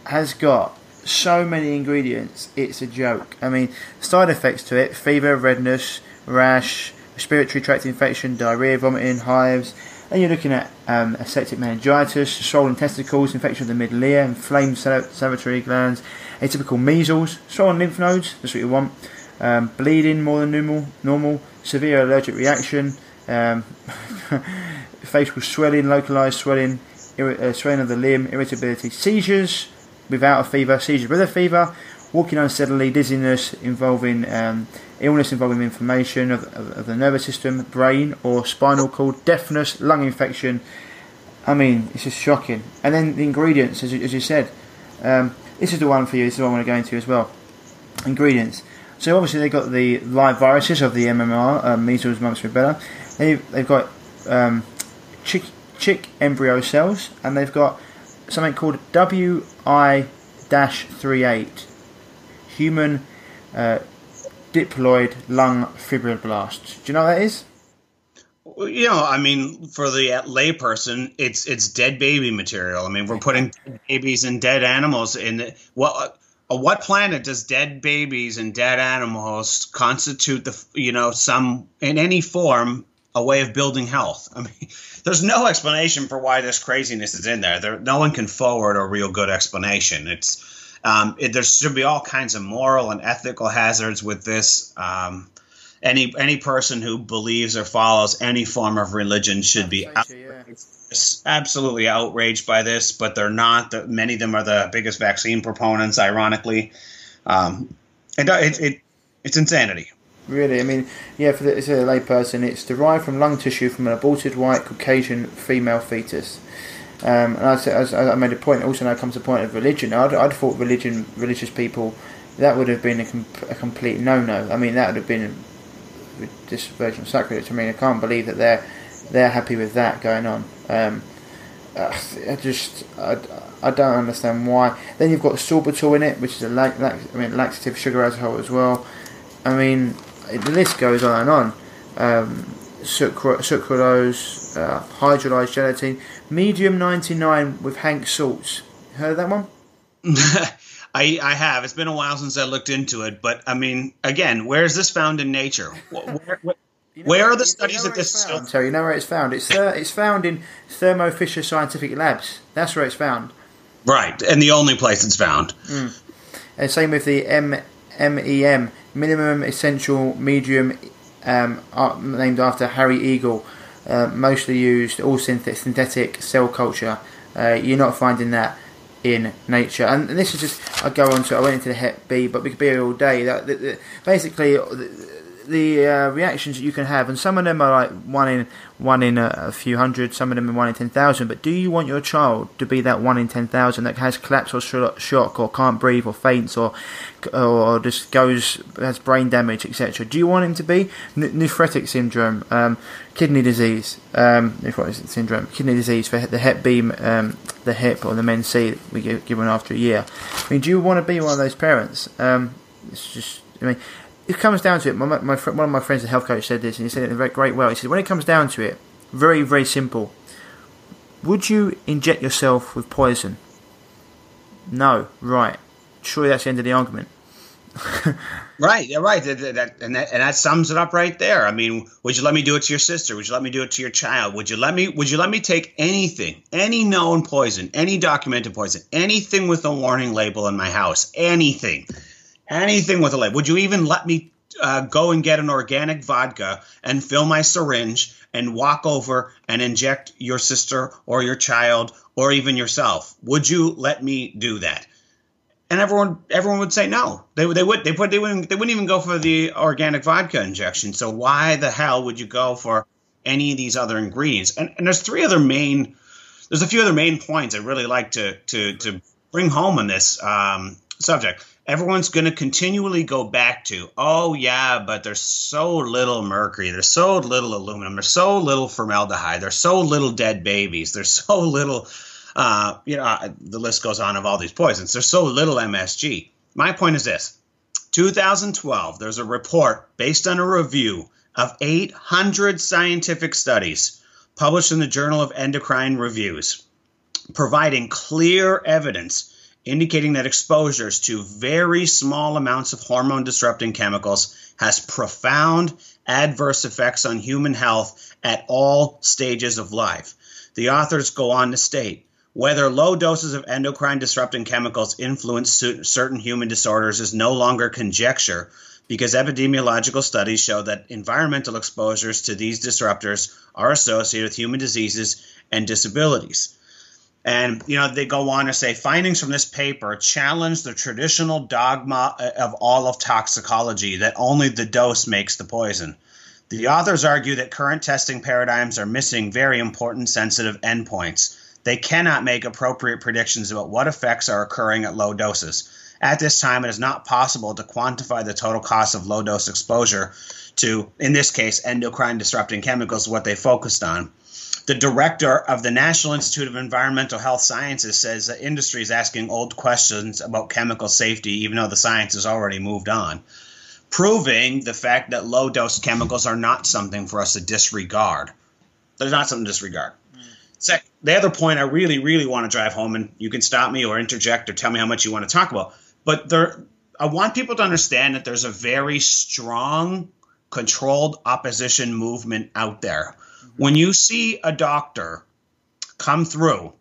has got so many ingredients. It's a joke. I mean, side effects to it: fever, redness, rash, respiratory tract infection, diarrhea, vomiting, hives. And you're looking at um, septic meningitis, swollen testicles, infection of the middle ear, inflamed salivary glands, atypical measles, swollen lymph nodes, that's what you want, um, bleeding more than normal, normal severe allergic reaction, um, facial swelling, localized swelling, uh, swelling of the limb, irritability, seizures without a fever, seizures with a fever, walking unsteadily, dizziness involving um, illness involving inflammation of, of, of, the nervous system, brain or spinal cord, deafness, lung infection. I mean, it's just shocking. And then the ingredients, as you, as you said, um, this is the one for you. This is the one I want to go into as well. Ingredients. So obviously they've got the live viruses of the MMR, um, measles, mumps, rubella. They've, they've got um, chick, chick embryo cells, and they've got something called WI-38, human uh, diploid lung fibroblasts. Do you know what that is? You know, I mean, for the layperson, it's it's dead baby material. I mean, we're putting babies and dead animals in. What uh, what planet does dead babies and dead animals constitute the you know some in any form a way of building health? I mean, there's no explanation for why this craziness is in there. There, no one can forward a real good explanation. It's um, it, there should be all kinds of moral and ethical hazards with this. Um, any any person who believes or follows any form of religion should be absolutely outraged by this, but they're not. The, many of them are the biggest vaccine proponents, ironically, um, and it, it, it's insanity. Really, I mean, yeah, for the, it's a layperson, it's derived from lung tissue from an aborted white Caucasian female fetus. Um, and as, I made a point, also now comes the point of religion. I'd, I'd thought religion, religious people, that would have been a, com- a complete no-no. I mean, that would have been this virgin sacrilege. I mean, I can't believe that they're they're happy with that going on. Um, I just I, I don't understand why. Then you've got sorbitol in it, which is a lac, I mean laxative sugar alcohol as well. I mean, the list goes on and on. Um, sucr- sucralose, uh, hydrolyzed gelatin, medium 99 with Hank salts. Heard that one? I, I have. It's been a while since I looked into it, but I mean, again, where is this found in nature? Where, where, you know where are the studies that this? Found, so you know where it's found. It's uh, it's found in Thermo Fisher Scientific Labs. That's where it's found. Right, and the only place it's found. Mm. And same with the M MEM, minimum essential medium, um, named after Harry Eagle. Uh, mostly used all synthetic cell culture. Uh, you're not finding that in nature. And, and, this is just I go on to I went into the Hep B, but we could be here all day. That, that, that basically. The, uh, reactions that you can have, and some of them are like one in one in a, a few hundred, some of them are one in ten thousand. But do you want your child to be that one in ten thousand that has collapse or shock, or can't breathe, or faints, or or just goes has brain damage, etc.? Do you want him to be N- nephrotic syndrome, um, kidney disease, um, nephrotic syndrome, kidney disease for the Hep B, um, the Hep or the Men C we get given after a year? I mean, do you want to be one of those parents? Um, it's just, I mean, it comes down to it. My, my, one of my friends, a health coach, said this, and he said it in a very great way. He said, when it comes down to it, very, very simple. Would you inject yourself with poison? No. Right. Surely that's the end of the argument. right, yeah, right, that, that, and that and that sums it up right there. I mean, would you let me do it to your sister? Would you let me do it to your child? Would you let me? Would you let me take anything, any known poison, any documented poison, anything with a warning label in my house, anything? Anything with a label. Would you even let me uh, go and get an organic vodka and fill my syringe and walk over and inject your sister or your child or even yourself? Would you let me do that? And everyone, everyone would say no. They, they would, they put, they wouldn't, they wouldn't even go for the organic vodka injection. So why the hell would you go for any of these other ingredients? And, and there's three other main, there's a few other main points I'd really like to to to bring home on this um, subject everyone's going to continually go back to, oh, yeah, but there's so little mercury, there's so little aluminum, there's so little formaldehyde, there's so little dead babies, there's so little, uh, you know, the list goes on of all these poisons. There's so little MSG. My point is this 2012, there's a report based on a review of 800 scientific studies published in the Journal of Endocrine Reviews, providing clear evidence indicating that exposures to very small amounts of hormone disrupting chemicals has profound adverse effects on human health at all stages of life. The authors go on to state whether low doses of endocrine disrupting chemicals influence certain human disorders is no longer conjecture because epidemiological studies show that environmental exposures to these disruptors are associated with human diseases and disabilities. And you know they go on to say findings from this paper challenge the traditional dogma of all of toxicology that only the dose makes the poison. The authors argue that current testing paradigms are missing very important sensitive endpoints. They cannot make appropriate predictions about what effects are occurring at low doses. At this time, it is not possible to quantify the total cost of low dose exposure to, in this case, endocrine disrupting chemicals, what they focused on the director of the National Institute of Environmental Health Sciences says the industry is asking old questions about chemical safety, even though the science has already moved on, proving the fact that low dose chemicals are not something for us to disregard. They're not something to disregard. Mm. the other point I really, really want to drive home, and you can stop me or interject or tell me how much you want to talk about, but there, I want people to understand that there's a very strong, controlled opposition movement out there when you see a doctor come through,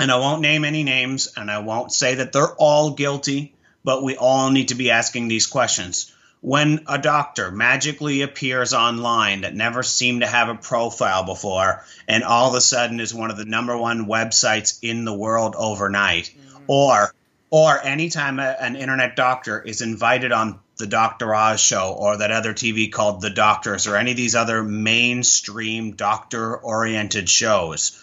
and I won't name any names and I won't say that they're all guilty, but we all need to be asking these questions. When a doctor magically appears online that never seemed to have a profile before and all of a sudden is one of the number one websites in the world overnight, mm-hmm. or or anytime a, an internet doctor is invited on the Dr. Oz show or that other TV called The Doctors or any of these other mainstream doctor oriented shows,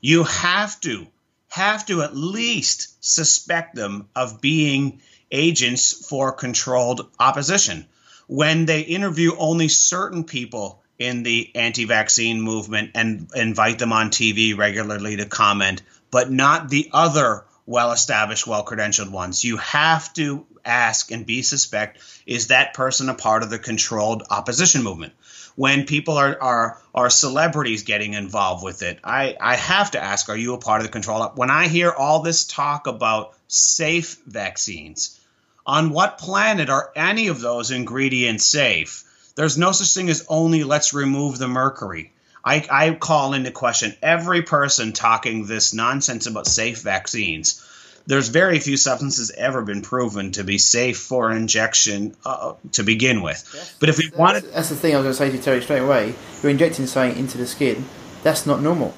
you have to have to at least suspect them of being agents for controlled opposition. When they interview only certain people in the anti-vaccine movement and invite them on TV regularly to comment, but not the other well established, well credentialed ones. You have to ask and be suspect is that person a part of the controlled opposition movement? When people are are are celebrities getting involved with it, I I have to ask, are you a part of the control? When I hear all this talk about safe vaccines. On what planet are any of those ingredients safe? There's no such thing as only let's remove the mercury. I, I call into question every person talking this nonsense about safe vaccines. There's very few substances ever been proven to be safe for injection uh, to begin with. Yes. But if we that's, wanted, that's the thing I was going to say to Terry straight away. You're injecting something into the skin. That's not normal.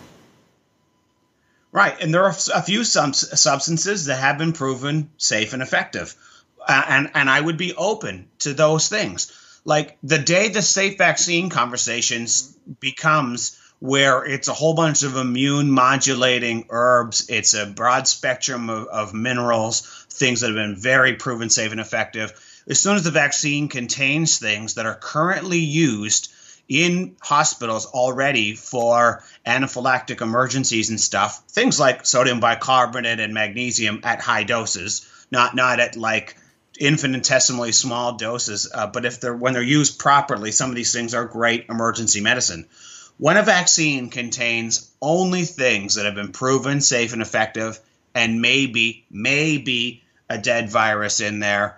Right, and there are a few substances that have been proven safe and effective, uh, and and I would be open to those things. Like the day the safe vaccine conversations becomes where it's a whole bunch of immune modulating herbs, it's a broad spectrum of, of minerals, things that have been very proven safe and effective. As soon as the vaccine contains things that are currently used in hospitals already for anaphylactic emergencies and stuff, things like sodium bicarbonate and magnesium at high doses, not not at like infinitesimally small doses, uh, but if they're when they're used properly, some of these things are great emergency medicine. When a vaccine contains only things that have been proven safe and effective, and maybe maybe a dead virus in there,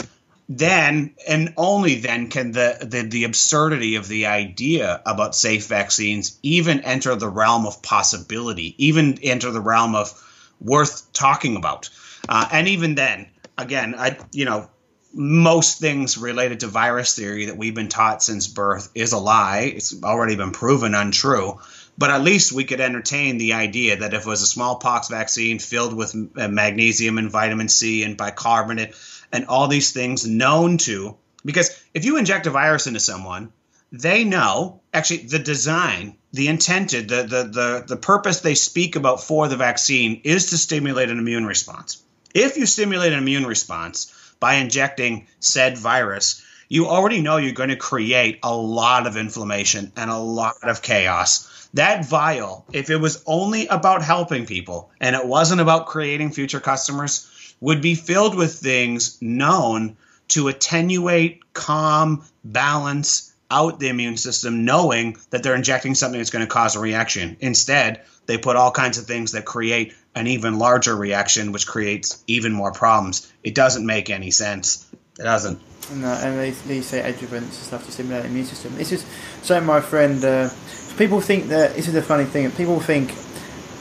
then and only then can the, the the absurdity of the idea about safe vaccines even enter the realm of possibility, even enter the realm of worth talking about. Uh, and even then, again, I you know most things related to virus theory that we've been taught since birth is a lie. It's already been proven untrue. But at least we could entertain the idea that if it was a smallpox vaccine filled with uh, magnesium and vitamin C and bicarbonate and all these things known to, because if you inject a virus into someone, they know actually the design, the intended, the, the, the, the purpose they speak about for the vaccine is to stimulate an immune response. If you stimulate an immune response, by injecting said virus, you already know you're going to create a lot of inflammation and a lot of chaos. That vial, if it was only about helping people and it wasn't about creating future customers, would be filled with things known to attenuate, calm, balance out the immune system, knowing that they're injecting something that's going to cause a reaction. Instead, they put all kinds of things that create an even larger reaction, which creates even more problems. It doesn't make any sense. It doesn't. No, and they, they say adjuvants and stuff to stimulate the immune system. It's just so. My friend, uh, people think that this is a funny thing. People think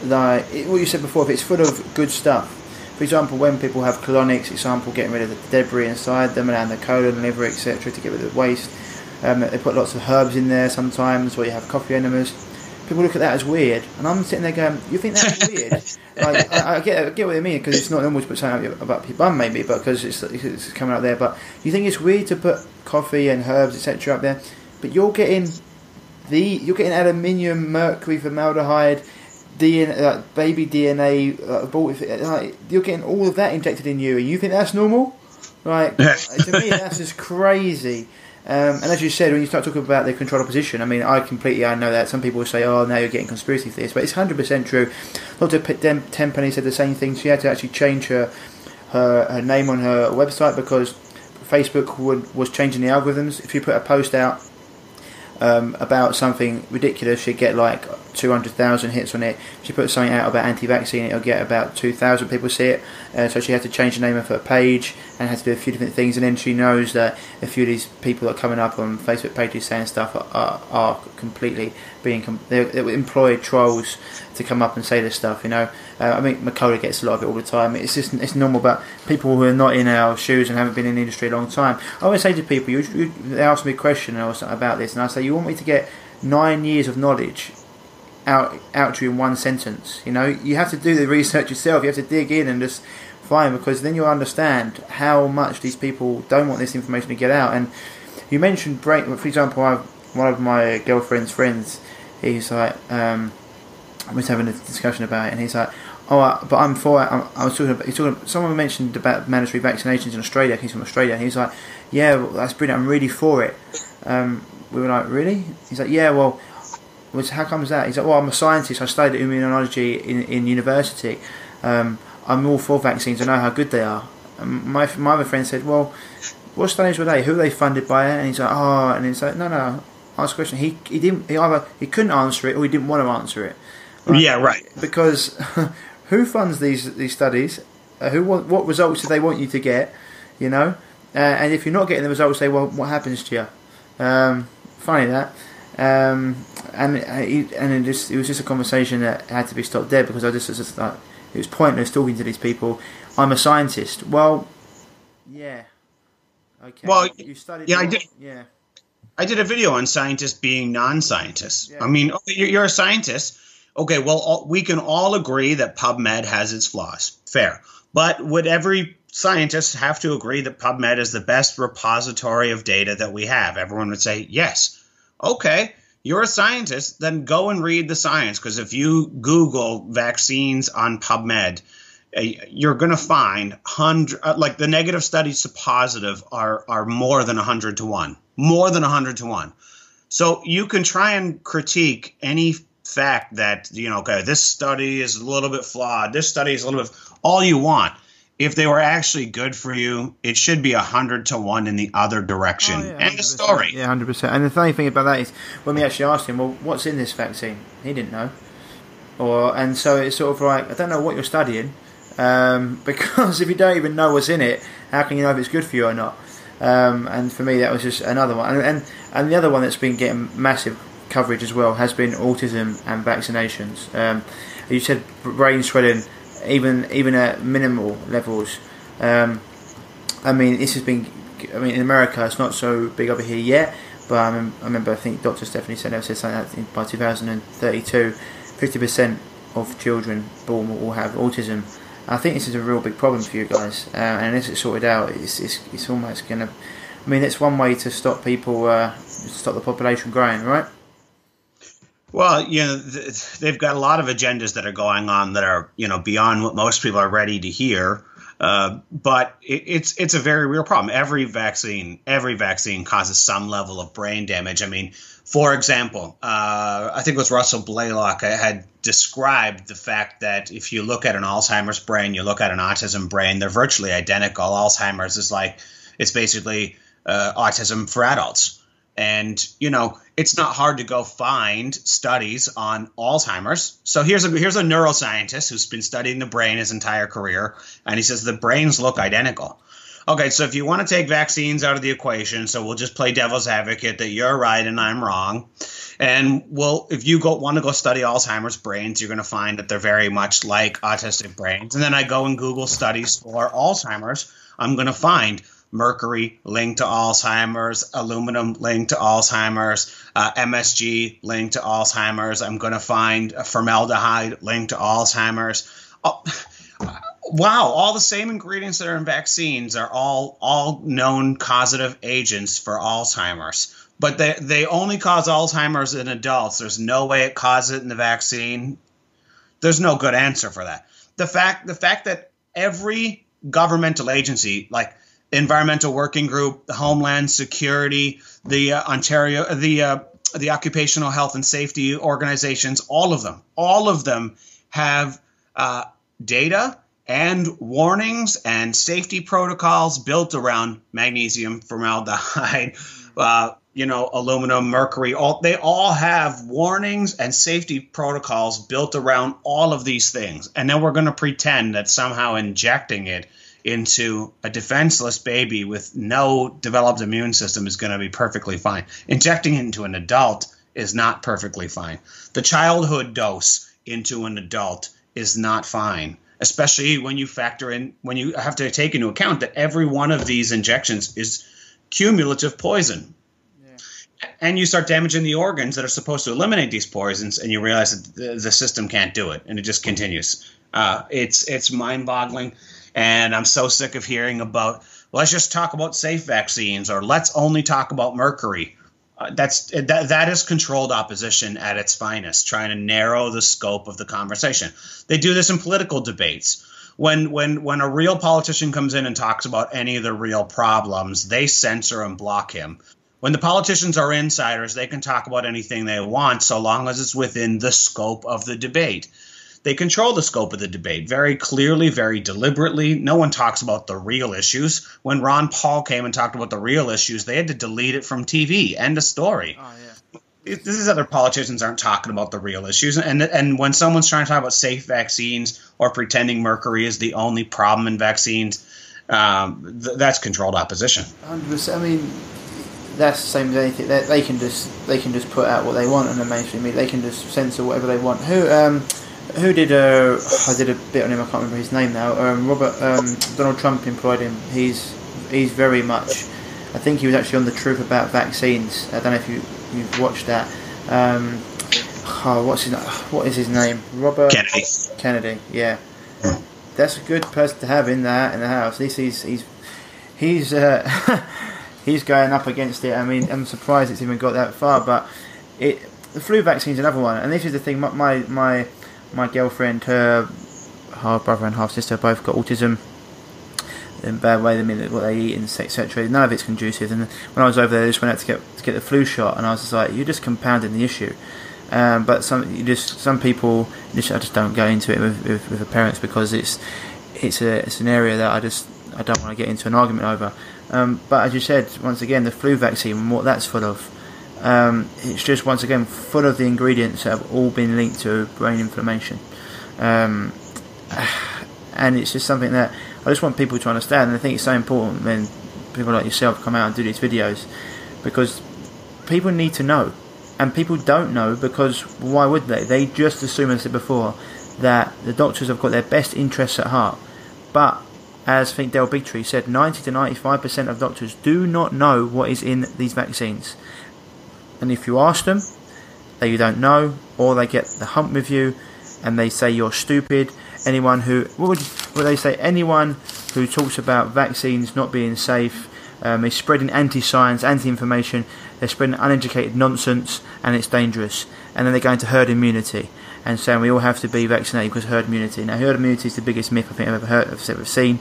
that what you said before, if it's full of good stuff. For example, when people have colonics, example, getting rid of the debris inside them and the colon, liver, etc., to get rid of the waste. Um, they put lots of herbs in there sometimes, or you have coffee enemas people look at that as weird, and I'm sitting there going, "You think that's weird?" like, I, I, get, I get what you mean because it's not normal to put something about your bum, maybe, but because it's, it's coming out there. But you think it's weird to put coffee and herbs, etc., up there, but you're getting the you're getting aluminium, mercury, formaldehyde. DNA, like baby DNA, uh, like, you're getting all of that injected in you, and you think that's normal? Like to me, that's just crazy. Um, and as you said, when you start talking about the control opposition, I mean, I completely I know that some people will say, "Oh, now you're getting conspiracy theories," but it's hundred percent true. Dr. Tenpenny said the same thing. She had to actually change her her, her name on her website because Facebook would, was changing the algorithms. If you put a post out um, about something ridiculous, she'd get like 200,000 hits on it. She put something out about anti-vaccine, it'll get about 2,000 people see it. Uh, so she had to change the name of her page and had to do a few different things. And then she knows that a few of these people that are coming up on Facebook pages saying stuff are, are, are completely being com- they employed trolls to come up and say this stuff. You know, uh, I mean, Macaulay gets a lot of it all the time. It's just it's normal. But people who are not in our shoes and haven't been in the industry a long time, I always say to people, you, you, they ask me a question about this, and I say, you want me to get nine years of knowledge out out to you in one sentence. You know, you have to do the research yourself. You have to dig in and just find because then you'll understand how much these people don't want this information to get out. And you mentioned brain, for example, I've, one of my girlfriend's friends. He's like, um, I was having a discussion about it, and he's like, "Oh, but I'm for it." I was talking about. He's talking. Someone mentioned about mandatory vaccinations in Australia. He's from Australia. And he's like, "Yeah, well, that's brilliant. I'm really for it." Um, we were like, "Really?" He's like, "Yeah, well." Was how comes that? He's like, well, I'm a scientist. I studied immunology in, in university. Um, I'm all for vaccines. I know how good they are. And my my other friend said, well, what studies were they? Who were they funded by? And he's like, oh, and he's like, no, no. Ask a question. He he didn't. He either he couldn't answer it or he didn't want to answer it. Right? Yeah, right. Because who funds these these studies? Uh, who want what results do they want you to get? You know, uh, and if you're not getting the results they want, what happens to you? Um, funny that. Um, and uh, and it, just, it was just a conversation that had to be stopped there because I just just like it was pointless talking to these people. I'm a scientist. Well, yeah. Okay. Well, you studied. yeah, I did. Yeah. I did a video on scientists being non-scientists. Yeah. I mean, okay, you're, you're a scientist. Okay, well, all, we can all agree that PubMed has its flaws. Fair. But would every scientist have to agree that PubMed is the best repository of data that we have? Everyone would say yes. Okay, you're a scientist, then go and read the science because if you Google vaccines on PubMed, uh, you're going to find hundred uh, like the negative studies to positive are are more than 100 to 1 more than 100 to 1 so you can try and critique any fact that you know okay this study is a little bit flawed this study is a little bit all you want if they were actually good for you it should be 100 to 1 in the other direction Oh, yeah, end of story Yeah, hundred percent. And the funny thing about that is, when we actually asked him, "Well, what's in this vaccine?" He didn't know. Or and so it's sort of like, I don't know what you're studying, um, because if you don't even know what's in it, how can you know if it's good for you or not? Um, and for me, that was just another one. And, and and the other one that's been getting massive coverage as well has been autism and vaccinations. Um, you said brain swelling, even even at minimal levels. Um, I mean, this has been. I mean, in America, it's not so big over here yet. But I, mem- I remember, I think Dr. Stephanie said something like that by 2032, 50% of children born will have autism. I think this is a real big problem for you guys, uh, and unless it's sorted out, it's it's, it's almost going to. I mean, it's one way to stop people, uh, stop the population growing, right? Well, you know, they've got a lot of agendas that are going on that are, you know, beyond what most people are ready to hear. Uh, but it, it's it's a very real problem. Every vaccine, every vaccine causes some level of brain damage. I mean, for example, uh, I think it was Russell Blaylock had described the fact that if you look at an Alzheimer's brain, you look at an autism brain, they're virtually identical. Alzheimer's is like it's basically uh, autism for adults. And you know, it's not hard to go find studies on Alzheimer's. So here's a here's a neuroscientist who's been studying the brain his entire career, and he says the brains look identical. Okay, so if you want to take vaccines out of the equation, so we'll just play devil's advocate that you're right and I'm wrong. And well, if you go want to go study Alzheimer's brains, you're going to find that they're very much like autistic brains. And then I go and Google studies for Alzheimer's, I'm going to find mercury linked to Alzheimer's, aluminum linked to Alzheimer's, uh, MSG linked to Alzheimer's. I'm going to find formaldehyde linked to Alzheimer's. Oh, wow, all the same ingredients that are in vaccines are all all known causative agents for Alzheimer's. But they, they only cause Alzheimer's in adults. There's no way it causes it in the vaccine. There's no good answer for that. The fact the fact that every governmental agency like Environmental Working Group, the Homeland Security, the uh, Ontario, the uh, the Occupational Health and Safety organizations, all of them, all of them have uh, data and warnings and safety protocols built around magnesium, formaldehyde, uh, you know, aluminum, mercury. All they all have warnings and safety protocols built around all of these things, and then we're going to pretend that somehow injecting it into a defenseless baby with no developed immune system is going to be perfectly fine. Injecting it into an adult is not perfectly fine. The childhood dose into an adult is not fine, especially when you factor in, when you have to take into account that every one of these injections is cumulative poison. And you start damaging the organs that are supposed to eliminate these poisons, and you realize that the, the system can't do it, and it just continues. Uh, it's it's mind-boggling. And I'm so sick of hearing about, let's just talk about safe vaccines or let's only talk about mercury. Uh, that's that, that is controlled opposition at its finest, trying to narrow the scope of the conversation. They do this in political debates. When when when a real politician comes in and talks about any of the real problems, they censor and block him. When the politicians are insiders, they can talk about anything they want so long as it's within the scope of the debate they control the scope of the debate very clearly, very deliberately. No one talks about the real issues. When Ron Paul came and talked about the real issues, they had to delete it from TV. End of story. Oh yeah. this is other politicians aren't talking about the real issues, and and when someone's trying to talk about safe vaccines or pretending mercury is the only problem in vaccines, um, th- that's controlled opposition. 100%, I mean, that's the same as anything. They, they, can just they can just put out what they want on the mainstream media. They can just censor whatever they want. Who um, who did a? Uh, I did a bit on him. I can't remember his name now. Um, Robert um, Donald Trump employed him. He's he's very much. I think he was actually on the truth about vaccines. I don't know if you you've watched that. Um, oh, what's his what is his name? Robert Kennedy. Kennedy. Yeah, that's a good person to have in that in the house. Least he's he's he's uh, he's going up against it. I mean, I'm surprised it's even got that far, but it the flu vaccine is another one. And this is the thing. My my my, my girlfriend, her half brother and half sister, both got autism in bad way. I mean, what they eat, and etc. None of it's conducive. And when I was over there, I just went out to get to get the flu shot, and I was just like, "You're just compounding the issue." Um, but some you just some people, just, I just don't go into it with, with, with the parents because it's it's a it's an area that I just I don't want to get into an argument over. Um, but as you said, once again, the flu vaccine what that's full of, um, it's just once again full of the ingredients that have all been linked to brain inflammation. Um, and it's just something that I just want people to understand, and I think it's so important when people like yourself come out and do these videos because people need to know, and people don't know because why would they? They just assume, as I said before, that the doctors have got their best interests at heart. But as I think Del Bigtree said, 90 to 95% of doctors do not know what is in these vaccines. And if you ask them, they don't know, or they get the hump with you and they say you're stupid anyone who what would, would they say anyone who talks about vaccines not being safe um, is spreading anti-science, anti-information. They're spreading uneducated nonsense, and it's dangerous. And then they're going to herd immunity and saying we all have to be vaccinated because herd immunity. Now, herd immunity is the biggest myth I think I've ever heard, I've ever seen.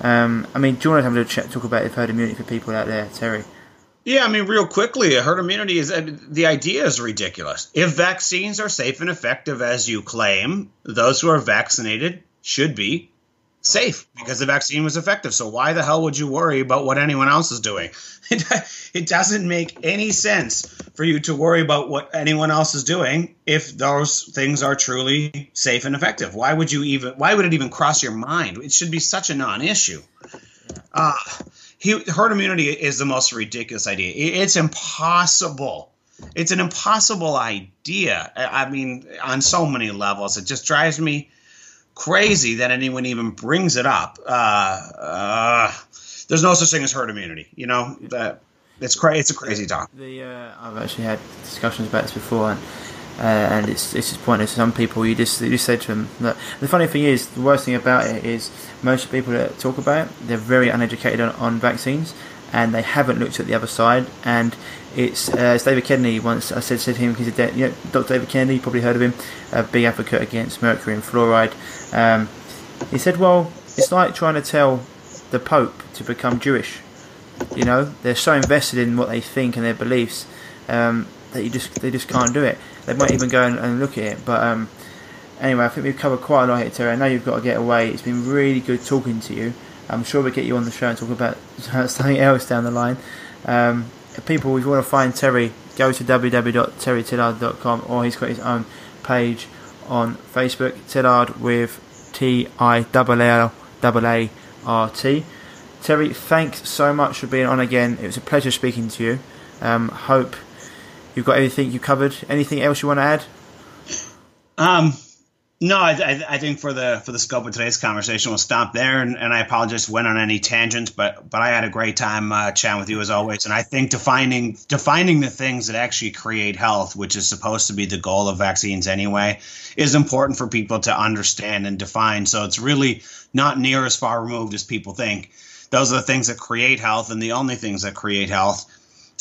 Um, I mean, do you want to have a little chat, talk about herd immunity for people out there, Terry? Yeah, I mean, real quickly, herd immunity is uh, the idea is ridiculous. If vaccines are safe and effective as you claim, those who are vaccinated should be safe because the vaccine was effective. So why the hell would you worry about what anyone else is doing? It, it doesn't make any sense for you to worry about what anyone else is doing if those things are truly safe and effective. Why would you even? Why would it even cross your mind? It should be such a non-issue. Uh, he, herd immunity is the most ridiculous idea. It's impossible. It's an impossible idea. I mean, on so many levels, it just drives me crazy that anyone even brings it up. Uh, uh, there's no such thing as herd immunity. You know that it's crazy. It's a crazy talk. The uh, I've actually had discussions about this before, and and it's it's just pointless. Some people. You just you just say to them that the funny thing is the worst thing about it is most people that talk about it they're very uneducated on, on vaccines and they haven't looked at the other side. And it's uh, David Kennedy once I said, said to him a you know, Dr David Kennedy you probably heard of him a big advocate against mercury and fluoride um, he said well it's like trying to tell the Pope to become Jewish. You know they're so invested in what they think and their beliefs um, that you just they just can't do it they might even go and, and look at it. But um, anyway, I think we've covered quite a lot here, Terry. I know you've got to get away. It's been really good talking to you. I'm sure we'll get you on the show and talk about something else down the line. Um, people, if you want to find Terry, go to www.terrytillaart.com or he's got his own page on Facebook, Tillaart with T I L L A R T. Terry, thanks so much for being on again. It was a pleasure speaking to you. Um, hope You've got anything you covered? Anything else you want to add? Um, no, I, I, think for the for the scope of today's conversation, we'll stop there. And, and I apologize went on any tangents, but but I had a great time uh, chatting with you as always. And I think defining defining the things that actually create health, which is supposed to be the goal of vaccines anyway, is important for people to understand and define. So it's really not near as far removed as people think. Those are the things that create health, and the only things that create health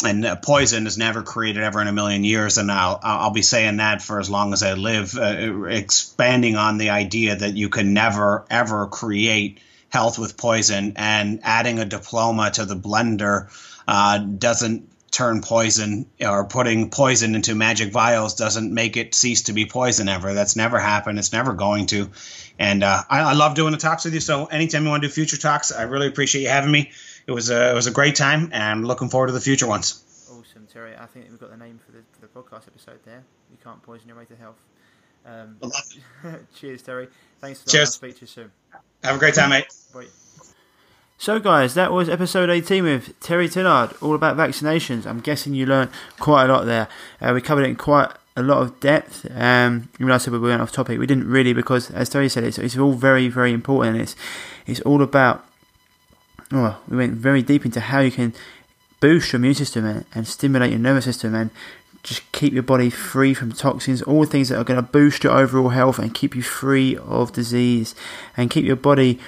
and uh, poison is never created ever in a million years and I'll I'll be saying that for as long as I live uh, expanding on the idea that you can never ever create health with poison and adding a diploma to the blender uh, doesn't turn poison or putting poison into magic vials doesn't make it cease to be poison ever. That's never happened. It's never going to. And uh, I, I love doing the talks with you. So anytime you want to do future talks I really appreciate you having me it was a it was a great time, and looking forward to the future ones. Awesome, Terry. I think we've got the name for the, for the podcast episode there. You can't poison your way to health. Um, I love it. cheers, Terry. Thanks for that. Cheers. I'll speak to you soon. Have a great time, mate. Bye. So, guys, that was episode 18 with Terry Tillaart, all about vaccinations. I'm guessing you learned quite a lot there. Uh, we covered it in quite a lot of depth. Um, even I said we went off topic, we didn't really because, as Terry said, it's, it's all very, very important. It's it's all about. Well, we went very deep into how you can boost your immune system and, and stimulate your nervous system and just keep your body free from toxins, all things that are going to boost your overall health and keep you free of disease and keep your body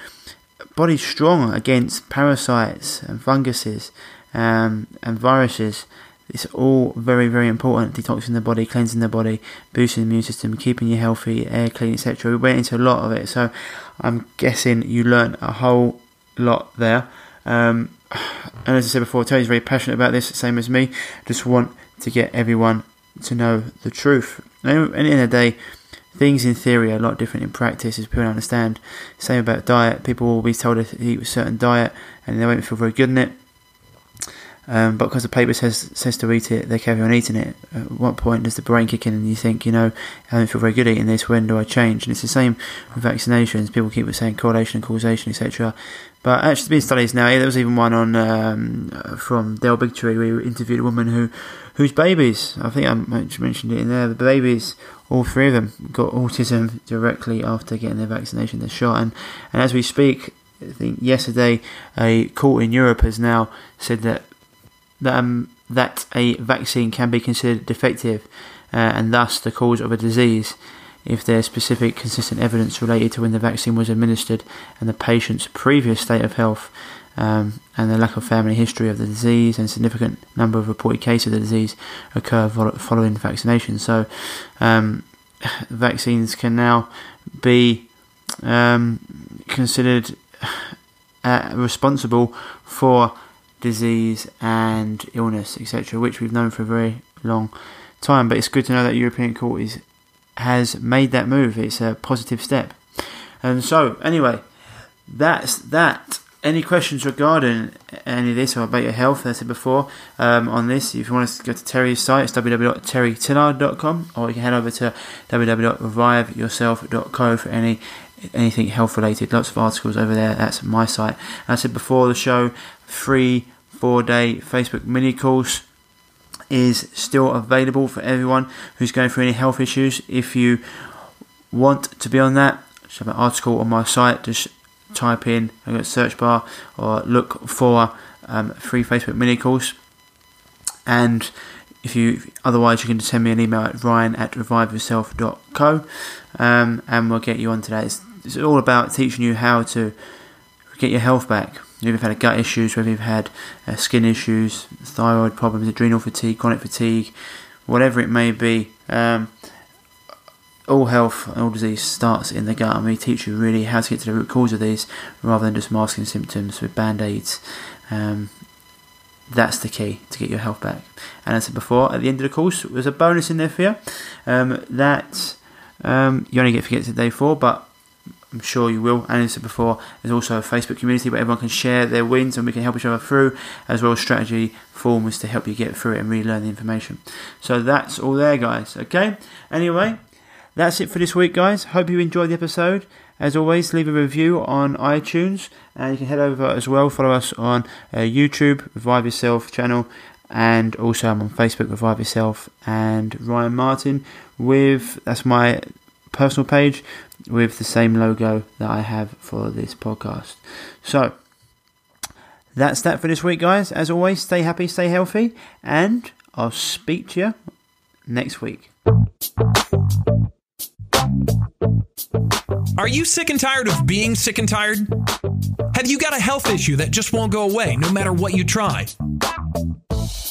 body strong against parasites and funguses um, and viruses. It's all very, very important. Detoxing the body, cleansing the body, boosting the immune system, keeping you healthy, air clean, etc. We went into a lot of it, so I'm guessing you learned a whole lot there. Um, and as I said before, Tony's very passionate about this, same as me. Just want to get everyone to know the truth. And of the day, things in theory are a lot different in practice, as people understand. Same about diet. People will be told to eat a certain diet, and they won't feel very good in it. Um, but because the paper says says to eat it, they carry on eating it. At what point does the brain kick in and you think, you know, I don't feel very good eating this, when do I change? And it's the same with vaccinations. People keep saying correlation and causation, etc. But actually, there's been studies now. There was even one on um, from Del Bigtree. We interviewed a woman who, whose babies, I think I mentioned it in there. The babies, all three of them, got autism directly after getting their vaccination, their shot. And, and as we speak, I think yesterday a court in Europe has now said that that, um, that a vaccine can be considered defective uh, and thus the cause of a disease if there's specific consistent evidence related to when the vaccine was administered and the patient's previous state of health um, and the lack of family history of the disease and significant number of reported cases of the disease occur following vaccination. So um, vaccines can now be um, considered uh, responsible for disease and illness, etc., which we've known for a very long time. But it's good to know that European Court is has made that move. It's a positive step. And so, anyway, that's that. Any questions regarding any of this or about your health, as I said before, um, on this, if you want to go to Terry's site, it's www.terrytillaart.com or you can head over to www.reviveyourself.co for any anything health related. Lots of articles over there. That's my site. As I said before the show, free four day Facebook mini course is still available for everyone who's going through any health issues. If you want to be on that, just have an article on my site. Just type in a search bar or look for um, free Facebook mini course. And if you otherwise, you can send me an email at ryan at reviveyourself.co um, and we'll get you onto that. It's, it's all about teaching you how to get your health back whether you've had gut issues, whether you've had uh, skin issues, thyroid problems, adrenal fatigue, chronic fatigue, whatever it may be. Um, all health and all disease starts in the gut, and we teach you really how to get to the root cause of these rather than just masking symptoms with band aids. Um, that's the key to get your health back. And as I said before, at the end of the course, there's a bonus in there for you um, that um, you only get to get to day four, but I'm sure you will. And as I said before, there's also a Facebook community where everyone can share their wins and we can help each other through, as well as strategy forms to help you get through it and relearn the information. So that's all there, guys. Okay. Anyway, that's it for this week, guys. Hope you enjoyed the episode. As always, leave a review on iTunes, and you can head over as well. Follow us on uh, YouTube, Revive Yourself channel, and also I'm on Facebook, Revive Yourself, and Ryan Martin. With that's my personal page with the same logo that I have for this podcast. So that's that for this week, guys. As always, stay happy, stay healthy, and I'll speak to you next week. Are you sick and tired of being sick and tired? Have you got a health issue that just won't go away no matter what you try?